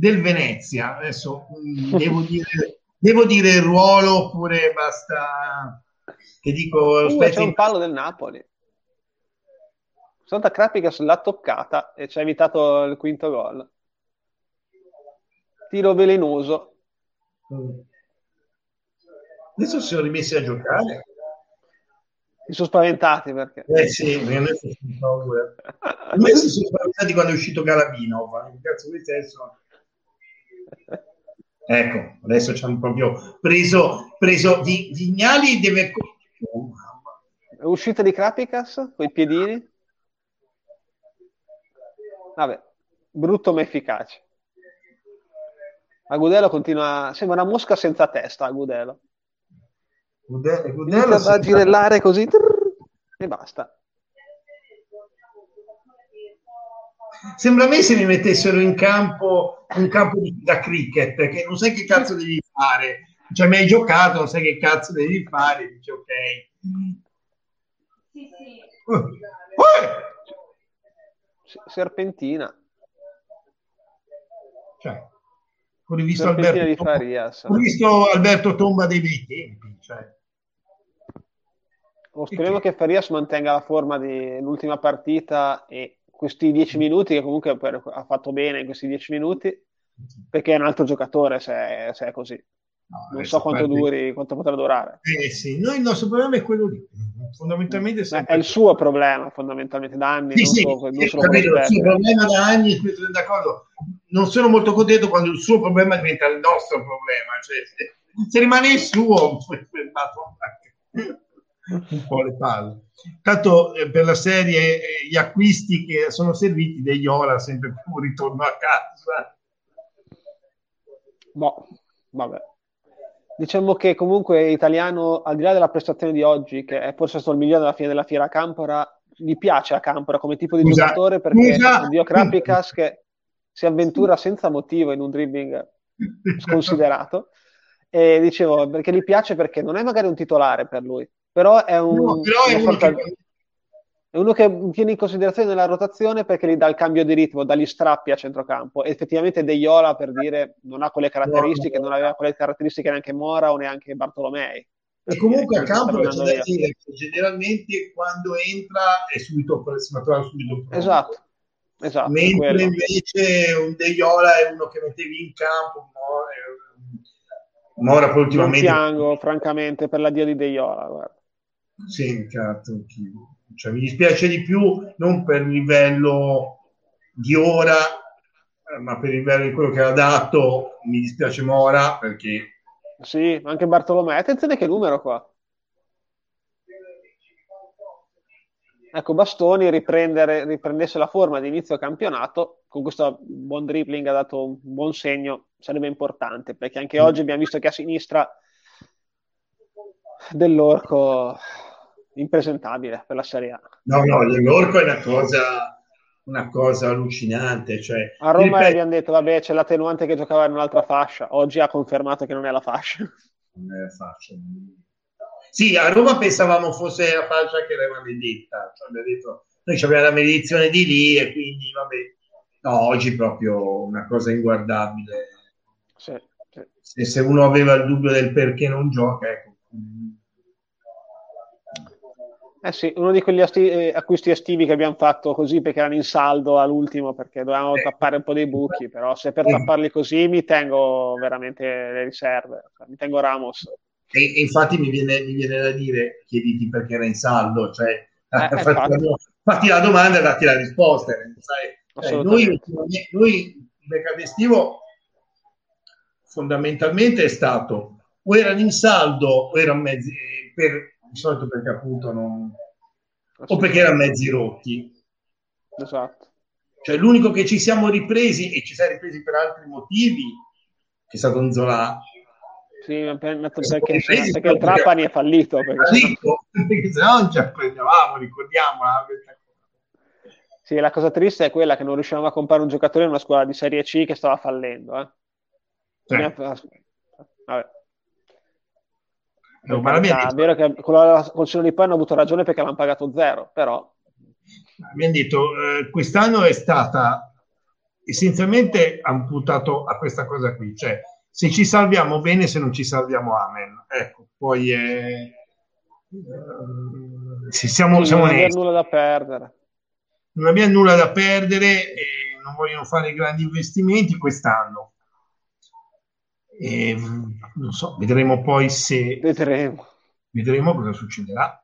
del Venezia. Adesso mm, devo dire, devo dire il ruolo oppure basta che dico... Uh, c'è un palo del Napoli. Santa Krapicas l'ha toccata e ci ha evitato il quinto gol. Tiro velenoso. Mm. Adesso si sono rimessi a giocare. Si sono spaventati perché. Eh sì, mi hanno messo paura. A me si sono spaventati quando è uscito Galabino. Cazzo di senso. Ecco, adesso ci hanno proprio preso, preso Vignali deve... Oh, uscita di Krapicas con i piedini? Vabbè, brutto ma efficace. Agudelo continua, sembra una mosca senza testa, Agudelo. Gudelo, Gudelo a girellare così trrr, e basta. Sembra a me se mi mettessero in campo un campo di, da cricket, che non sai che cazzo devi fare. Cioè, mi hai giocato, non sai che cazzo devi fare. Dici, ok. Sì, sì. Uh. Uh. Serpentina. Cioè, ho rivisto, Alberto, ho rivisto Alberto Tomba dei bei tempi. Cioè. Oh, speriamo che Farias mantenga la forma dell'ultima partita e questi dieci minuti, che comunque per, ha fatto bene in questi dieci minuti, perché è un altro giocatore se è, se è così. No, non so quanto, duri, quanto potrà durare. Eh sì, noi il nostro problema è quello lì. Fondamentalmente è il suo problema, fondamentalmente da anni. Sì, sì, so, sì, capito, il suo problema da anni, d'accordo. Non sono molto contento quando il suo problema diventa il nostro problema. Cioè, se rimane il suo, un po' le palle. Tanto eh, per la serie eh, gli acquisti che sono serviti degli Iola sempre più ritorno a casa. Boh, vabbè. Diciamo che comunque italiano, al di là della prestazione di oggi, che è forse stato il migliore alla fine della fiera Campora, gli piace a Campora come tipo di Scusa. giocatore perché Scusa. Dio Krapicas che si avventura senza motivo in un dribbling sconsiderato. E dicevo perché gli piace perché non è magari un titolare per lui, però è un, no, però è uno, che... è uno, che... tiene in considerazione nella rotazione perché gli dà il cambio di ritmo, dagli strappi a centrocampo. E effettivamente De Iola, per dire, non ha quelle caratteristiche, no, no. non aveva quelle caratteristiche neanche Mora o neanche Bartolomei. E comunque a campo c'è da dire che generalmente quando entra è subito si trova subito pronto. Esatto. Esatto, Mentre quello. invece un De Iola è uno che mettevi in campo, Mora poi ultimamente... Non piango, francamente, per l'addio di De Iola, guarda. Sì, cazzo, cioè, mi dispiace di più, non per il livello di ora, eh, ma per il livello di quello che ha dato, mi dispiace Mora, perché... Sì, anche Bartolomeo. Attenzione che numero qua. Ecco, Bastoni riprendesse la forma di inizio campionato, con questo buon dribbling ha dato un buon segno, sarebbe importante, perché anche mm. oggi abbiamo visto che a sinistra dell'Orco impresentabile per la Serie A. No, no, dell'Orco è una cosa, una cosa allucinante. Cioè, a Roma ripeto... abbiamo detto, vabbè, c'è l'attenuante che giocava in un'altra fascia, oggi ha confermato che non è la fascia. Non è la fascia. Sì, a Roma pensavamo fosse la fascia che era maledetta, cioè, detto, noi abbiamo la maledizione di lì e quindi vabbè, no, oggi proprio una cosa inguardabile. Sì, sì. Se, se, uno aveva il dubbio del perché non gioca, ecco. Eh sì, uno di quegli asti- eh, acquisti estivi che abbiamo fatto così perché erano in saldo all'ultimo perché dovevamo eh, tappare un po' dei buchi, però se per eh. tapparli così mi tengo veramente le riserve, mi tengo Ramos. E, e infatti mi viene, mi viene, da dire, chiediti perché era in saldo, cioè eh, fatti, la, fatti, la domanda e datti la risposta. Sai? Eh, noi, noi il mercato estivo fondamentalmente è stato o erano in saldo o erano mezzi per, di solito perché appunto non o perché erano mezzi rotti esatto cioè l'unico che ci siamo ripresi e ci siamo ripresi per altri motivi che è stato un Zola sì, perché, perché il Trapani è fallito. Perché, fallito, perché se no non ci apprendiamo, ricordiamola. Sì, la cosa triste è quella che non riuscivamo a comprare un giocatore in una scuola di Serie C che stava fallendo. Eh. Sì. Vabbè. No, ma carità, è vero che con la concessione di poi hanno avuto ragione perché l'hanno pagato zero, però... Abbiamo detto, eh, quest'anno è stata essenzialmente amputato a questa cosa qui, cioè se ci salviamo bene, se non ci salviamo, amen. Ecco, poi è... Uh, siamo, siamo non abbiamo nulla da perdere. Non abbiamo nulla da perdere e non vogliono fare grandi investimenti quest'anno. E, non so, vedremo poi se... Vedremo. Vedremo cosa succederà.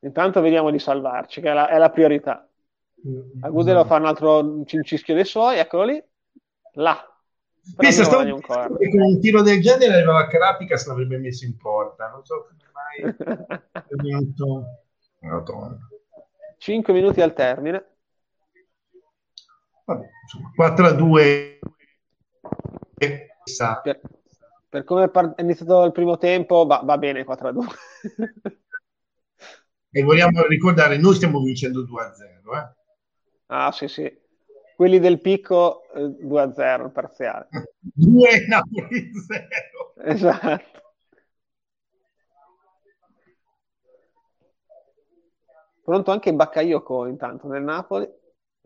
Intanto vediamo di salvarci, che è la, è la priorità. Mm, A Gudelo fa un altro cincischio dei suoi, eccolo lì. Là, Pensa, stavo che con un tiro del genere arrivava a Carapica se l'avrebbe messo in porta. Non so come mai è venuto... 5 minuti al termine. Vabbè, 4 a 2. Per, per come è iniziato il primo tempo, va, va bene 4 a 2. e vogliamo ricordare, noi stiamo vincendo 2 a 0. Eh? Ah, sì, sì quelli del picco 2-0 il parziale. 2 Napoli 0. Esatto. Pronto anche Bakayoko intanto nel Napoli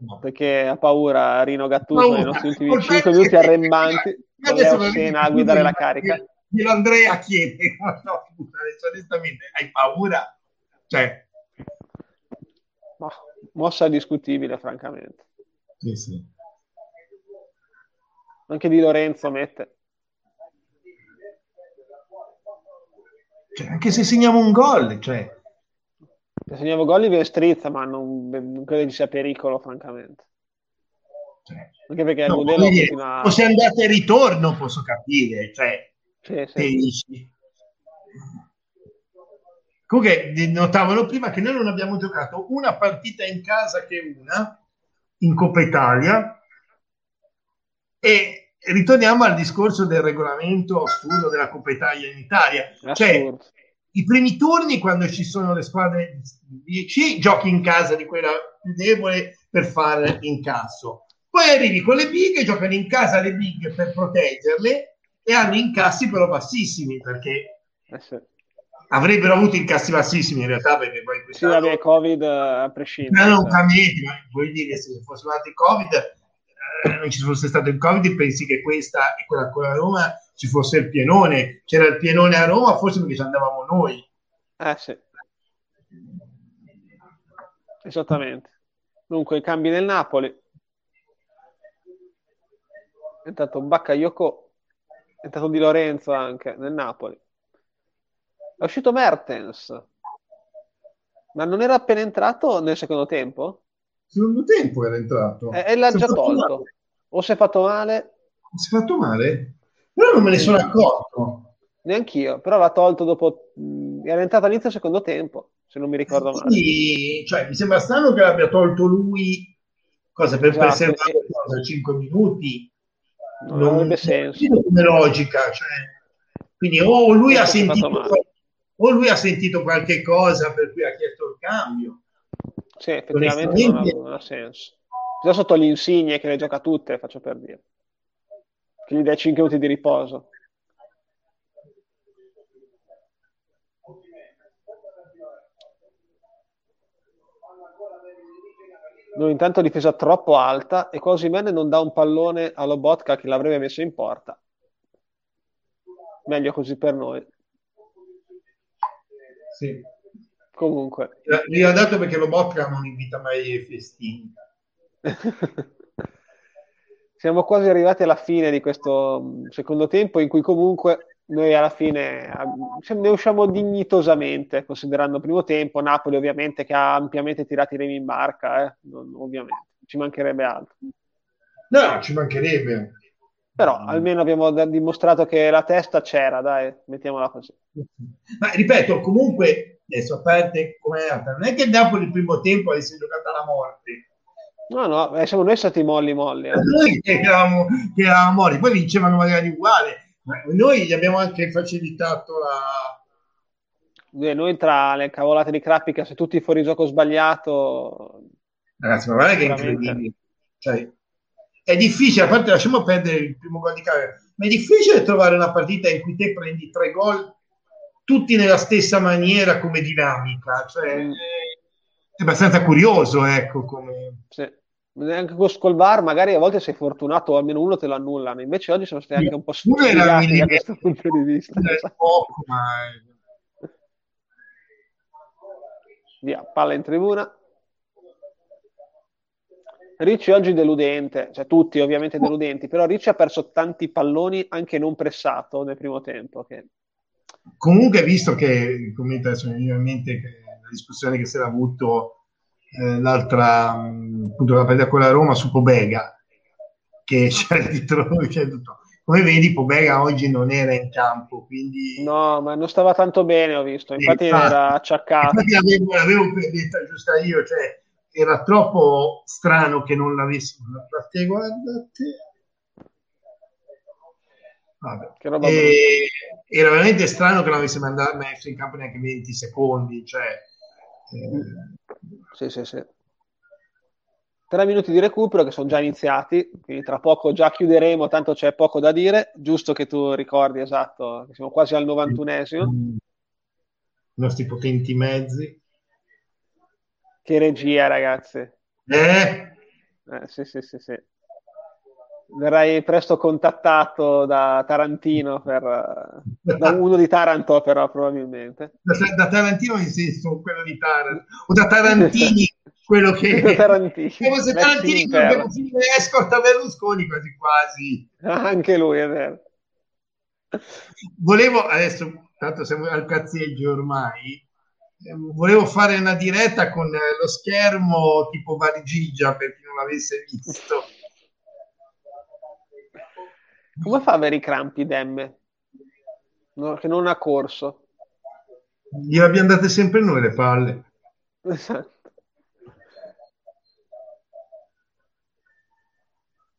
no. perché ha paura Rino Gattuso nei nostri ultimi 5 minuti arrembanti con Leo Sena a guidare la carica. Andrea chiede, no, cioè, onestamente hai paura? Cioè... mossa discutibile francamente. Sì, sì. Anche Di Lorenzo mette. Cioè, anche se segniamo un gol, cioè... Se segniamo gol viene strizza, ma non, non credo ci sia pericolo, francamente. Cioè, Anche perché no, modello dire, continua... O se andate e ritorno posso capire, cioè, sì, sì. Comunque notavano prima che noi non abbiamo giocato una partita in casa che una in Coppa Italia e ritorniamo al discorso del regolamento assurdo della Coppa Italia in Italia. Cioè, i primi turni, quando ci sono le squadre 10, giochi in casa di quella più debole per fare incasso. Poi arrivi con le big, giocano in casa le big per proteggerle e hanno incassi però bassissimi perché eh. Avrebbero avuto incassi bassissimi in realtà perché poi sì, vabbè, Covid a prescindere. Non cambiati, ma vuol dire che se fosse andato Covid eh, non ci fosse stato il Covid, pensi che questa e quella con la Roma ci fosse il pienone. C'era il pienone a Roma, forse perché ci andavamo noi. Eh sì. Esattamente. Dunque, i cambi nel Napoli. È entrato Bakayoko, è entrato Di Lorenzo anche nel Napoli. È uscito Mertens, ma non era appena entrato nel secondo tempo? Secondo tempo era entrato. E, e l'ha già tolto. Male. O si è fatto male? Si è fatto male? Però non me ne sono accorto. Neanch'io, però l'ha tolto dopo... Era entrato all'inizio del secondo tempo, se non mi ricordo male. Sì, cioè, mi sembra strano che l'abbia tolto lui, cosa, per esatto, preservare cosa, 5 minuti. Non, non avrebbe senso. Come logica, cioè, quindi o lui, ha sentito, o lui ha sentito qualche cosa per cui ha chiesto il cambio. Sì, effettivamente non ha, non ha senso. Già sotto le insigne che le gioca tutte, faccio per dire. Che gli dai 5 minuti di riposo. Noi intanto difesa troppo alta e Cosimene non dà un pallone allo Botka che l'avrebbe messo in porta. Meglio così per noi. Sì. Comunque. Gli ha dato perché lo Botka non invita mai ai festini. Siamo quasi arrivati alla fine di questo secondo tempo in cui comunque noi alla fine ne usciamo dignitosamente considerando il primo tempo, Napoli ovviamente che ha ampiamente tirato i remi in barca, eh? non, ovviamente, ci mancherebbe altro. No, ci mancherebbe. Però almeno abbiamo dimostrato che la testa c'era, dai, mettiamola così. Ma ripeto, comunque, adesso a parte come non è che Napoli il primo tempo avesse giocato alla morte, No, no, eh, siamo noi stati molli molli. Eh. Noi che eravamo, che eravamo molli, poi vincevano magari uguale, ma noi gli abbiamo anche facilitato la... Noi tra le cavolate di Crappica, se tutti fuori gioco sbagliato... Ragazzi, ma guarda che è incredibile. Cioè, è difficile, a parte lasciamo perdere il primo gol di Cagliari, ma è difficile trovare una partita in cui te prendi tre gol tutti nella stessa maniera come dinamica. Cioè, è abbastanza curioso, ecco, come... Sì anche con Scolbar magari a volte sei fortunato almeno uno te lo annullano invece oggi sono stati anche un po' sfigati da questo punto di vista poco, ma... via, palla in tribuna Ricci oggi deludente, cioè tutti ovviamente deludenti, però Ricci ha perso tanti palloni anche non pressato nel primo tempo. Che... Comunque, visto che, come adesso mi viene in mente la discussione che si era avuto eh, l'altra, mm, appunto, la partita con la Roma su Pobega, che c'è dietro, c'è tutto. Come vedi, Pobega oggi non era in campo, quindi... No, ma non stava tanto bene, ho visto, infatti, infatti era acciaccato. Infatti l'avevo, l'avevo detta giusta io, cioè era troppo strano che non l'avessi... Guardate, guardate. Vabbè. E, era veramente strano che non avesse mandato messo in campo neanche 20 secondi, cioè... Eh, sì, sì, sì. Tre minuti di recupero che sono già iniziati, quindi tra poco già chiuderemo, tanto c'è poco da dire. Giusto che tu ricordi, esatto, che siamo quasi al 91esimo. I nostri potenti mezzi. Che regia, ragazzi. Eh? eh sì, sì, sì, sì. Verrai presto contattato da Tarantino, per, da uno di Taranto però probabilmente. Da, da Tarantino in senso quello di Taranto, o da Tarantini quello che... da Tarantini. Come se Tarantini quello che escort a Berlusconi quasi quasi. Anche lui, è vero. Volevo, adesso tanto siamo al cazzeggio ormai, volevo fare una diretta con lo schermo tipo Varigigia per chi non l'avesse visto Come fa a avere i crampi Demme? No, che non ha corso. Gli abbiamo date sempre noi le palle. Esatto.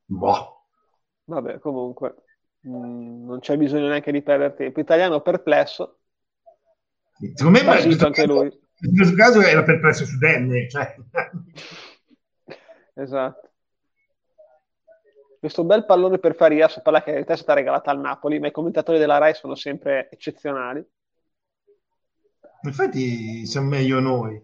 Boh. Vabbè, comunque, mh, mm, non c'è bisogno neanche di perdere tempo. Italiano perplesso. Secondo me, visto anche lui. In questo caso era perplesso su Demme. Cioè. esatto. Questo bel pallone per Farias, palla che in realtà è stata regalata al Napoli, ma i commentatori della RAI sono sempre eccezionali. Infatti siamo meglio noi.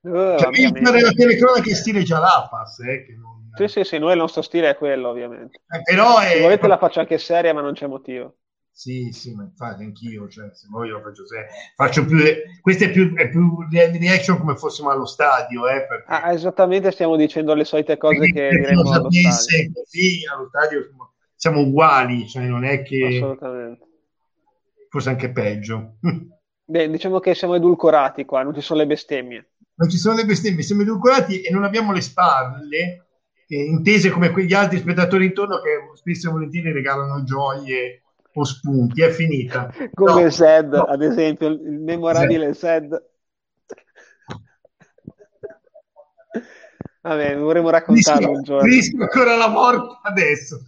Uh, cioè, la telecronaca in stile Jalapas, eh, che non... Sì, sì, sì, noi il nostro stile è quello, ovviamente. Eh, però è... Se volete la faccio anche seria, ma non c'è motivo. Sì, sì, ma infatti anch'io, cioè, se voglio lo faccio seria. Faccio più... Questa è più, è più reaction come fossimo allo stadio, eh, perché... ah, esattamente, stiamo dicendo le solite cose perché che diremo allo stadio. Così, allo stadio siamo, siamo uguali, cioè non è che... Assolutamente. Forse anche peggio. Beh, diciamo che siamo edulcorati qua, non ci sono le bestemmie. Non ci sono le bestemmie, siamo edulcorati e non abbiamo le spalle eh, intese come quegli altri spettatori intorno che spesso e volentieri regalano gioie o spunti. È finita. come no, Zed, no. ad esempio, il memorabile. Zed. Vabbè, vorremmo raccontarlo un giorno. Rischio ancora la morte adesso.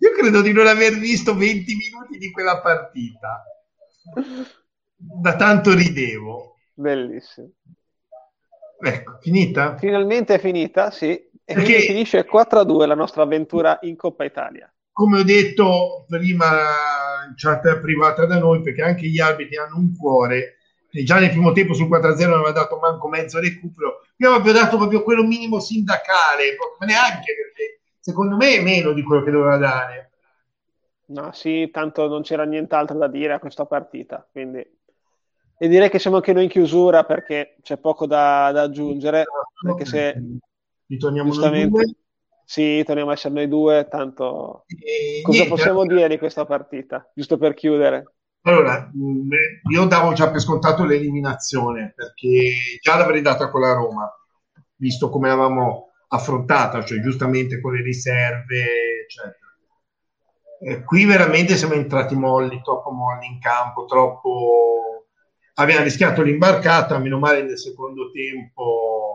Io credo di non aver visto 20 minuti di quella partita. Da tanto ridevo. Bellissimo. Ecco, finita? Finalmente è finita, sì. Perché... finisce 4-2 la nostra avventura in Coppa Italia. Come ho detto prima in chat privata da noi, perché anche gli arbitri hanno un cuore, e già nel primo tempo sul 4-0 non aveva dato manco mezzo recupero, io avevo dato proprio quello minimo sindacale, ma neanche perché secondo me è meno di quello che doveva dare. No, sì, tanto non c'era nient'altro da dire a questa partita, quindi... E direi che siamo anche noi in chiusura perché c'è poco da, da aggiungere, perché se... Ritorniamo noi due. Sì, torniamo a essere noi due, tanto... E Cosa niente, possiamo dire di questa partita, giusto per chiudere? Allora, io davo già per scontato l'eliminazione, perché già l'avrei data con la Roma, visto come avevamo affrontata, cioè giustamente con le riserve, eccetera. Eh, qui veramente siamo entrati molli, troppo molli in campo, troppo... Aveva rischiato l'imbarcata, meno male nel secondo tempo.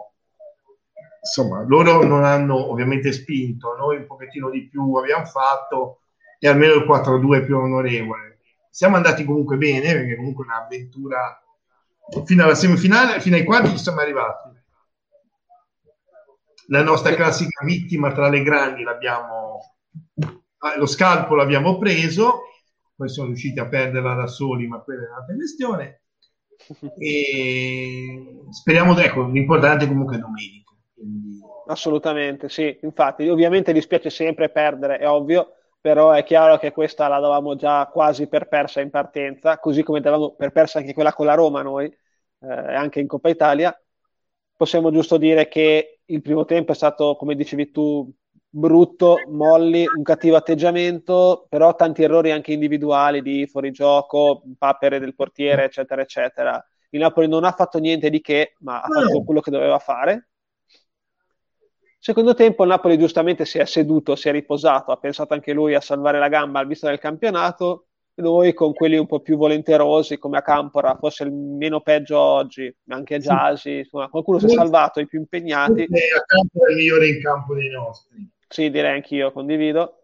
Insomma, loro non hanno ovviamente spinto, noi un pochettino di più abbiamo fatto e almeno il 4-2 più onorevole. Siamo andati comunque bene, perché comunque un'avventura fino alla semifinale, fino ai quarti ci siamo arrivati la nostra classica vittima tra le grandi l'abbiamo ah, lo scalpo l'abbiamo preso poi sono riusciti a perderla da soli ma quella è un'altra questione e speriamo ecco l'importante comunque è domenica. Assolutamente sì infatti ovviamente dispiace sempre perdere è ovvio però è chiaro che questa la davamo già quasi per persa in partenza così come davamo per persa anche quella con la Roma noi eh, anche in Coppa Italia possiamo giusto dire che il primo tempo è stato, come dicevi tu, brutto, molli, un cattivo atteggiamento, però tanti errori anche individuali di fuorigioco, papere del portiere, eccetera, eccetera. Il Napoli non ha fatto niente di che, ma ha fatto quello che doveva fare. Secondo tempo il Napoli giustamente si è seduto, si è riposato, ha pensato anche lui a salvare la gamba al visto del campionato noi con quelli un po' più volenterosi come a Campora, forse il meno peggio oggi, anche Giasi, insomma, qualcuno si è salvato, i più impegnati. A Campora è il migliore in campo dei nostri. Sì, direi anch'io, condivido.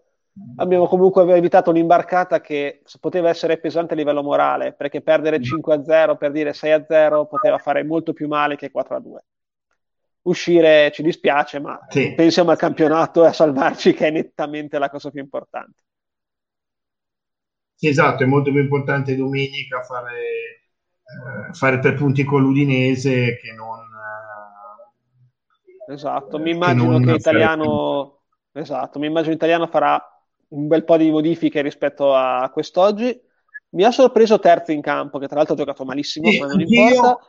Abbiamo comunque evitato un'imbarcata che poteva essere pesante a livello morale, perché perdere 5-0 per dire 6-0 poteva fare molto più male che 4-2. Uscire ci dispiace, ma sì. pensiamo al campionato e a salvarci, che è nettamente la cosa più importante. Sì, esatto, è molto più importante domenica fare, eh, fare tre punti con l'Udinese che non... Eh, esatto, mi immagino che, che Italiano... Esatto, mi immagino Italiano farà un bel po' di modifiche rispetto a quest'oggi. Mi ha sorpreso terzo in campo, che tra l'altro ha giocato malissimo, sì, ma non importa.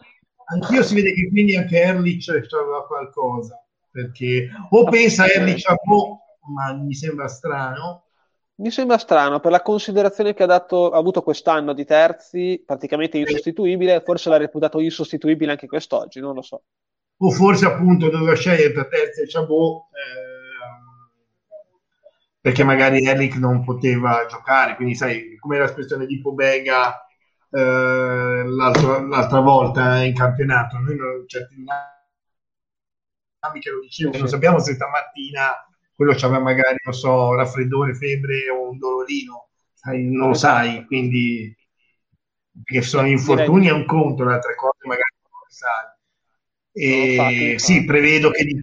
Anch'io si vede che quindi anche Erlich aveva qualcosa, perché o pensa Erlich a boh, ma mi sembra strano, mi sembra strano per la considerazione che ha, dato, ha avuto quest'anno di terzi, praticamente insostituibile, forse l'ha reputato insostituibile anche quest'oggi, non lo so. O forse appunto doveva scegliere tra terzi e Chabot, eh, perché magari Eric non poteva giocare, quindi sai, come l'espressione di Pobega eh, l'altra volta in campionato, noi non, certi dinamiche lo dicevo, non sappiamo se stamattina quello c'aveva magari, non so, raffreddore, febbre o un dolorino, sai, non lo sai, quindi che sono infortuni è un conto, le altre cose magari non lo sai. E sì, prevedo che di,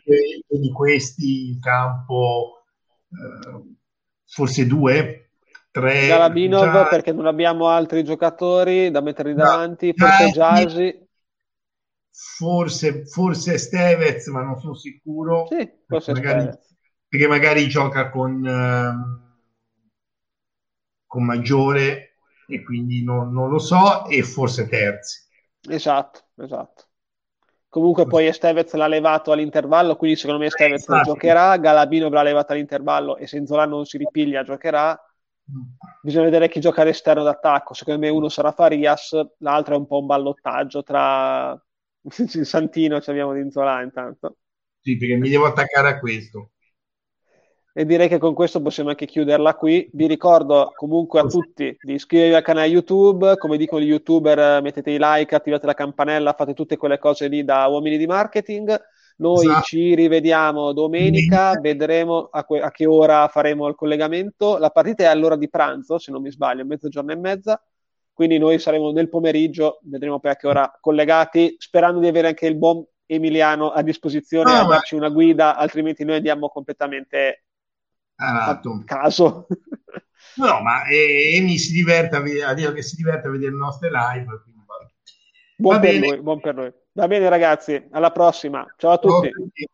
di, questi in campo eh, forse due, tre. Galabinov già... perché non abbiamo altri giocatori da mettere davanti, no, forse Jasi. Forse, forse Stevez, ma non sono sicuro. Sì, forse magari, perché magari gioca con, uh, con Maggiore e quindi non, non lo so, e forse terzi. Esatto, esatto. Comunque poi Estevez l'ha levato all'intervallo, quindi secondo me Estevez eh, giocherà, Galabino l'ha levato all'intervallo e se Inzola non si ripiglia giocherà. Bisogna vedere chi gioca all'esterno d'attacco. Secondo me uno sarà Farias, l'altro è un po' un ballottaggio tra Santino ci abbiamo di Inzola intanto. Sì, perché mi devo attaccare a questo. E direi che con questo possiamo anche chiuderla qui. Vi ricordo comunque a tutti di iscrivervi al canale YouTube. Come dicono gli youtuber, mettete i like, attivate la campanella, fate tutte quelle cose lì da uomini di marketing. Noi esatto. ci rivediamo domenica, vedremo a, que- a, che ora faremo il collegamento. La partita è all'ora di pranzo, se non mi sbaglio, mezzogiorno e mezza. Quindi noi saremo nel pomeriggio, vedremo poi a che ora collegati, sperando di avere anche il buon Emiliano a disposizione ah, a darci una guida, altrimenti noi andiamo completamente Esatto. caso. No, ma Emi si diverte a, a dire che si diverte a vedere le nostre live. Buon, per noi, buon per noi. Va bene ragazzi, alla prossima. Ciao a tutti. Ciao a tutti.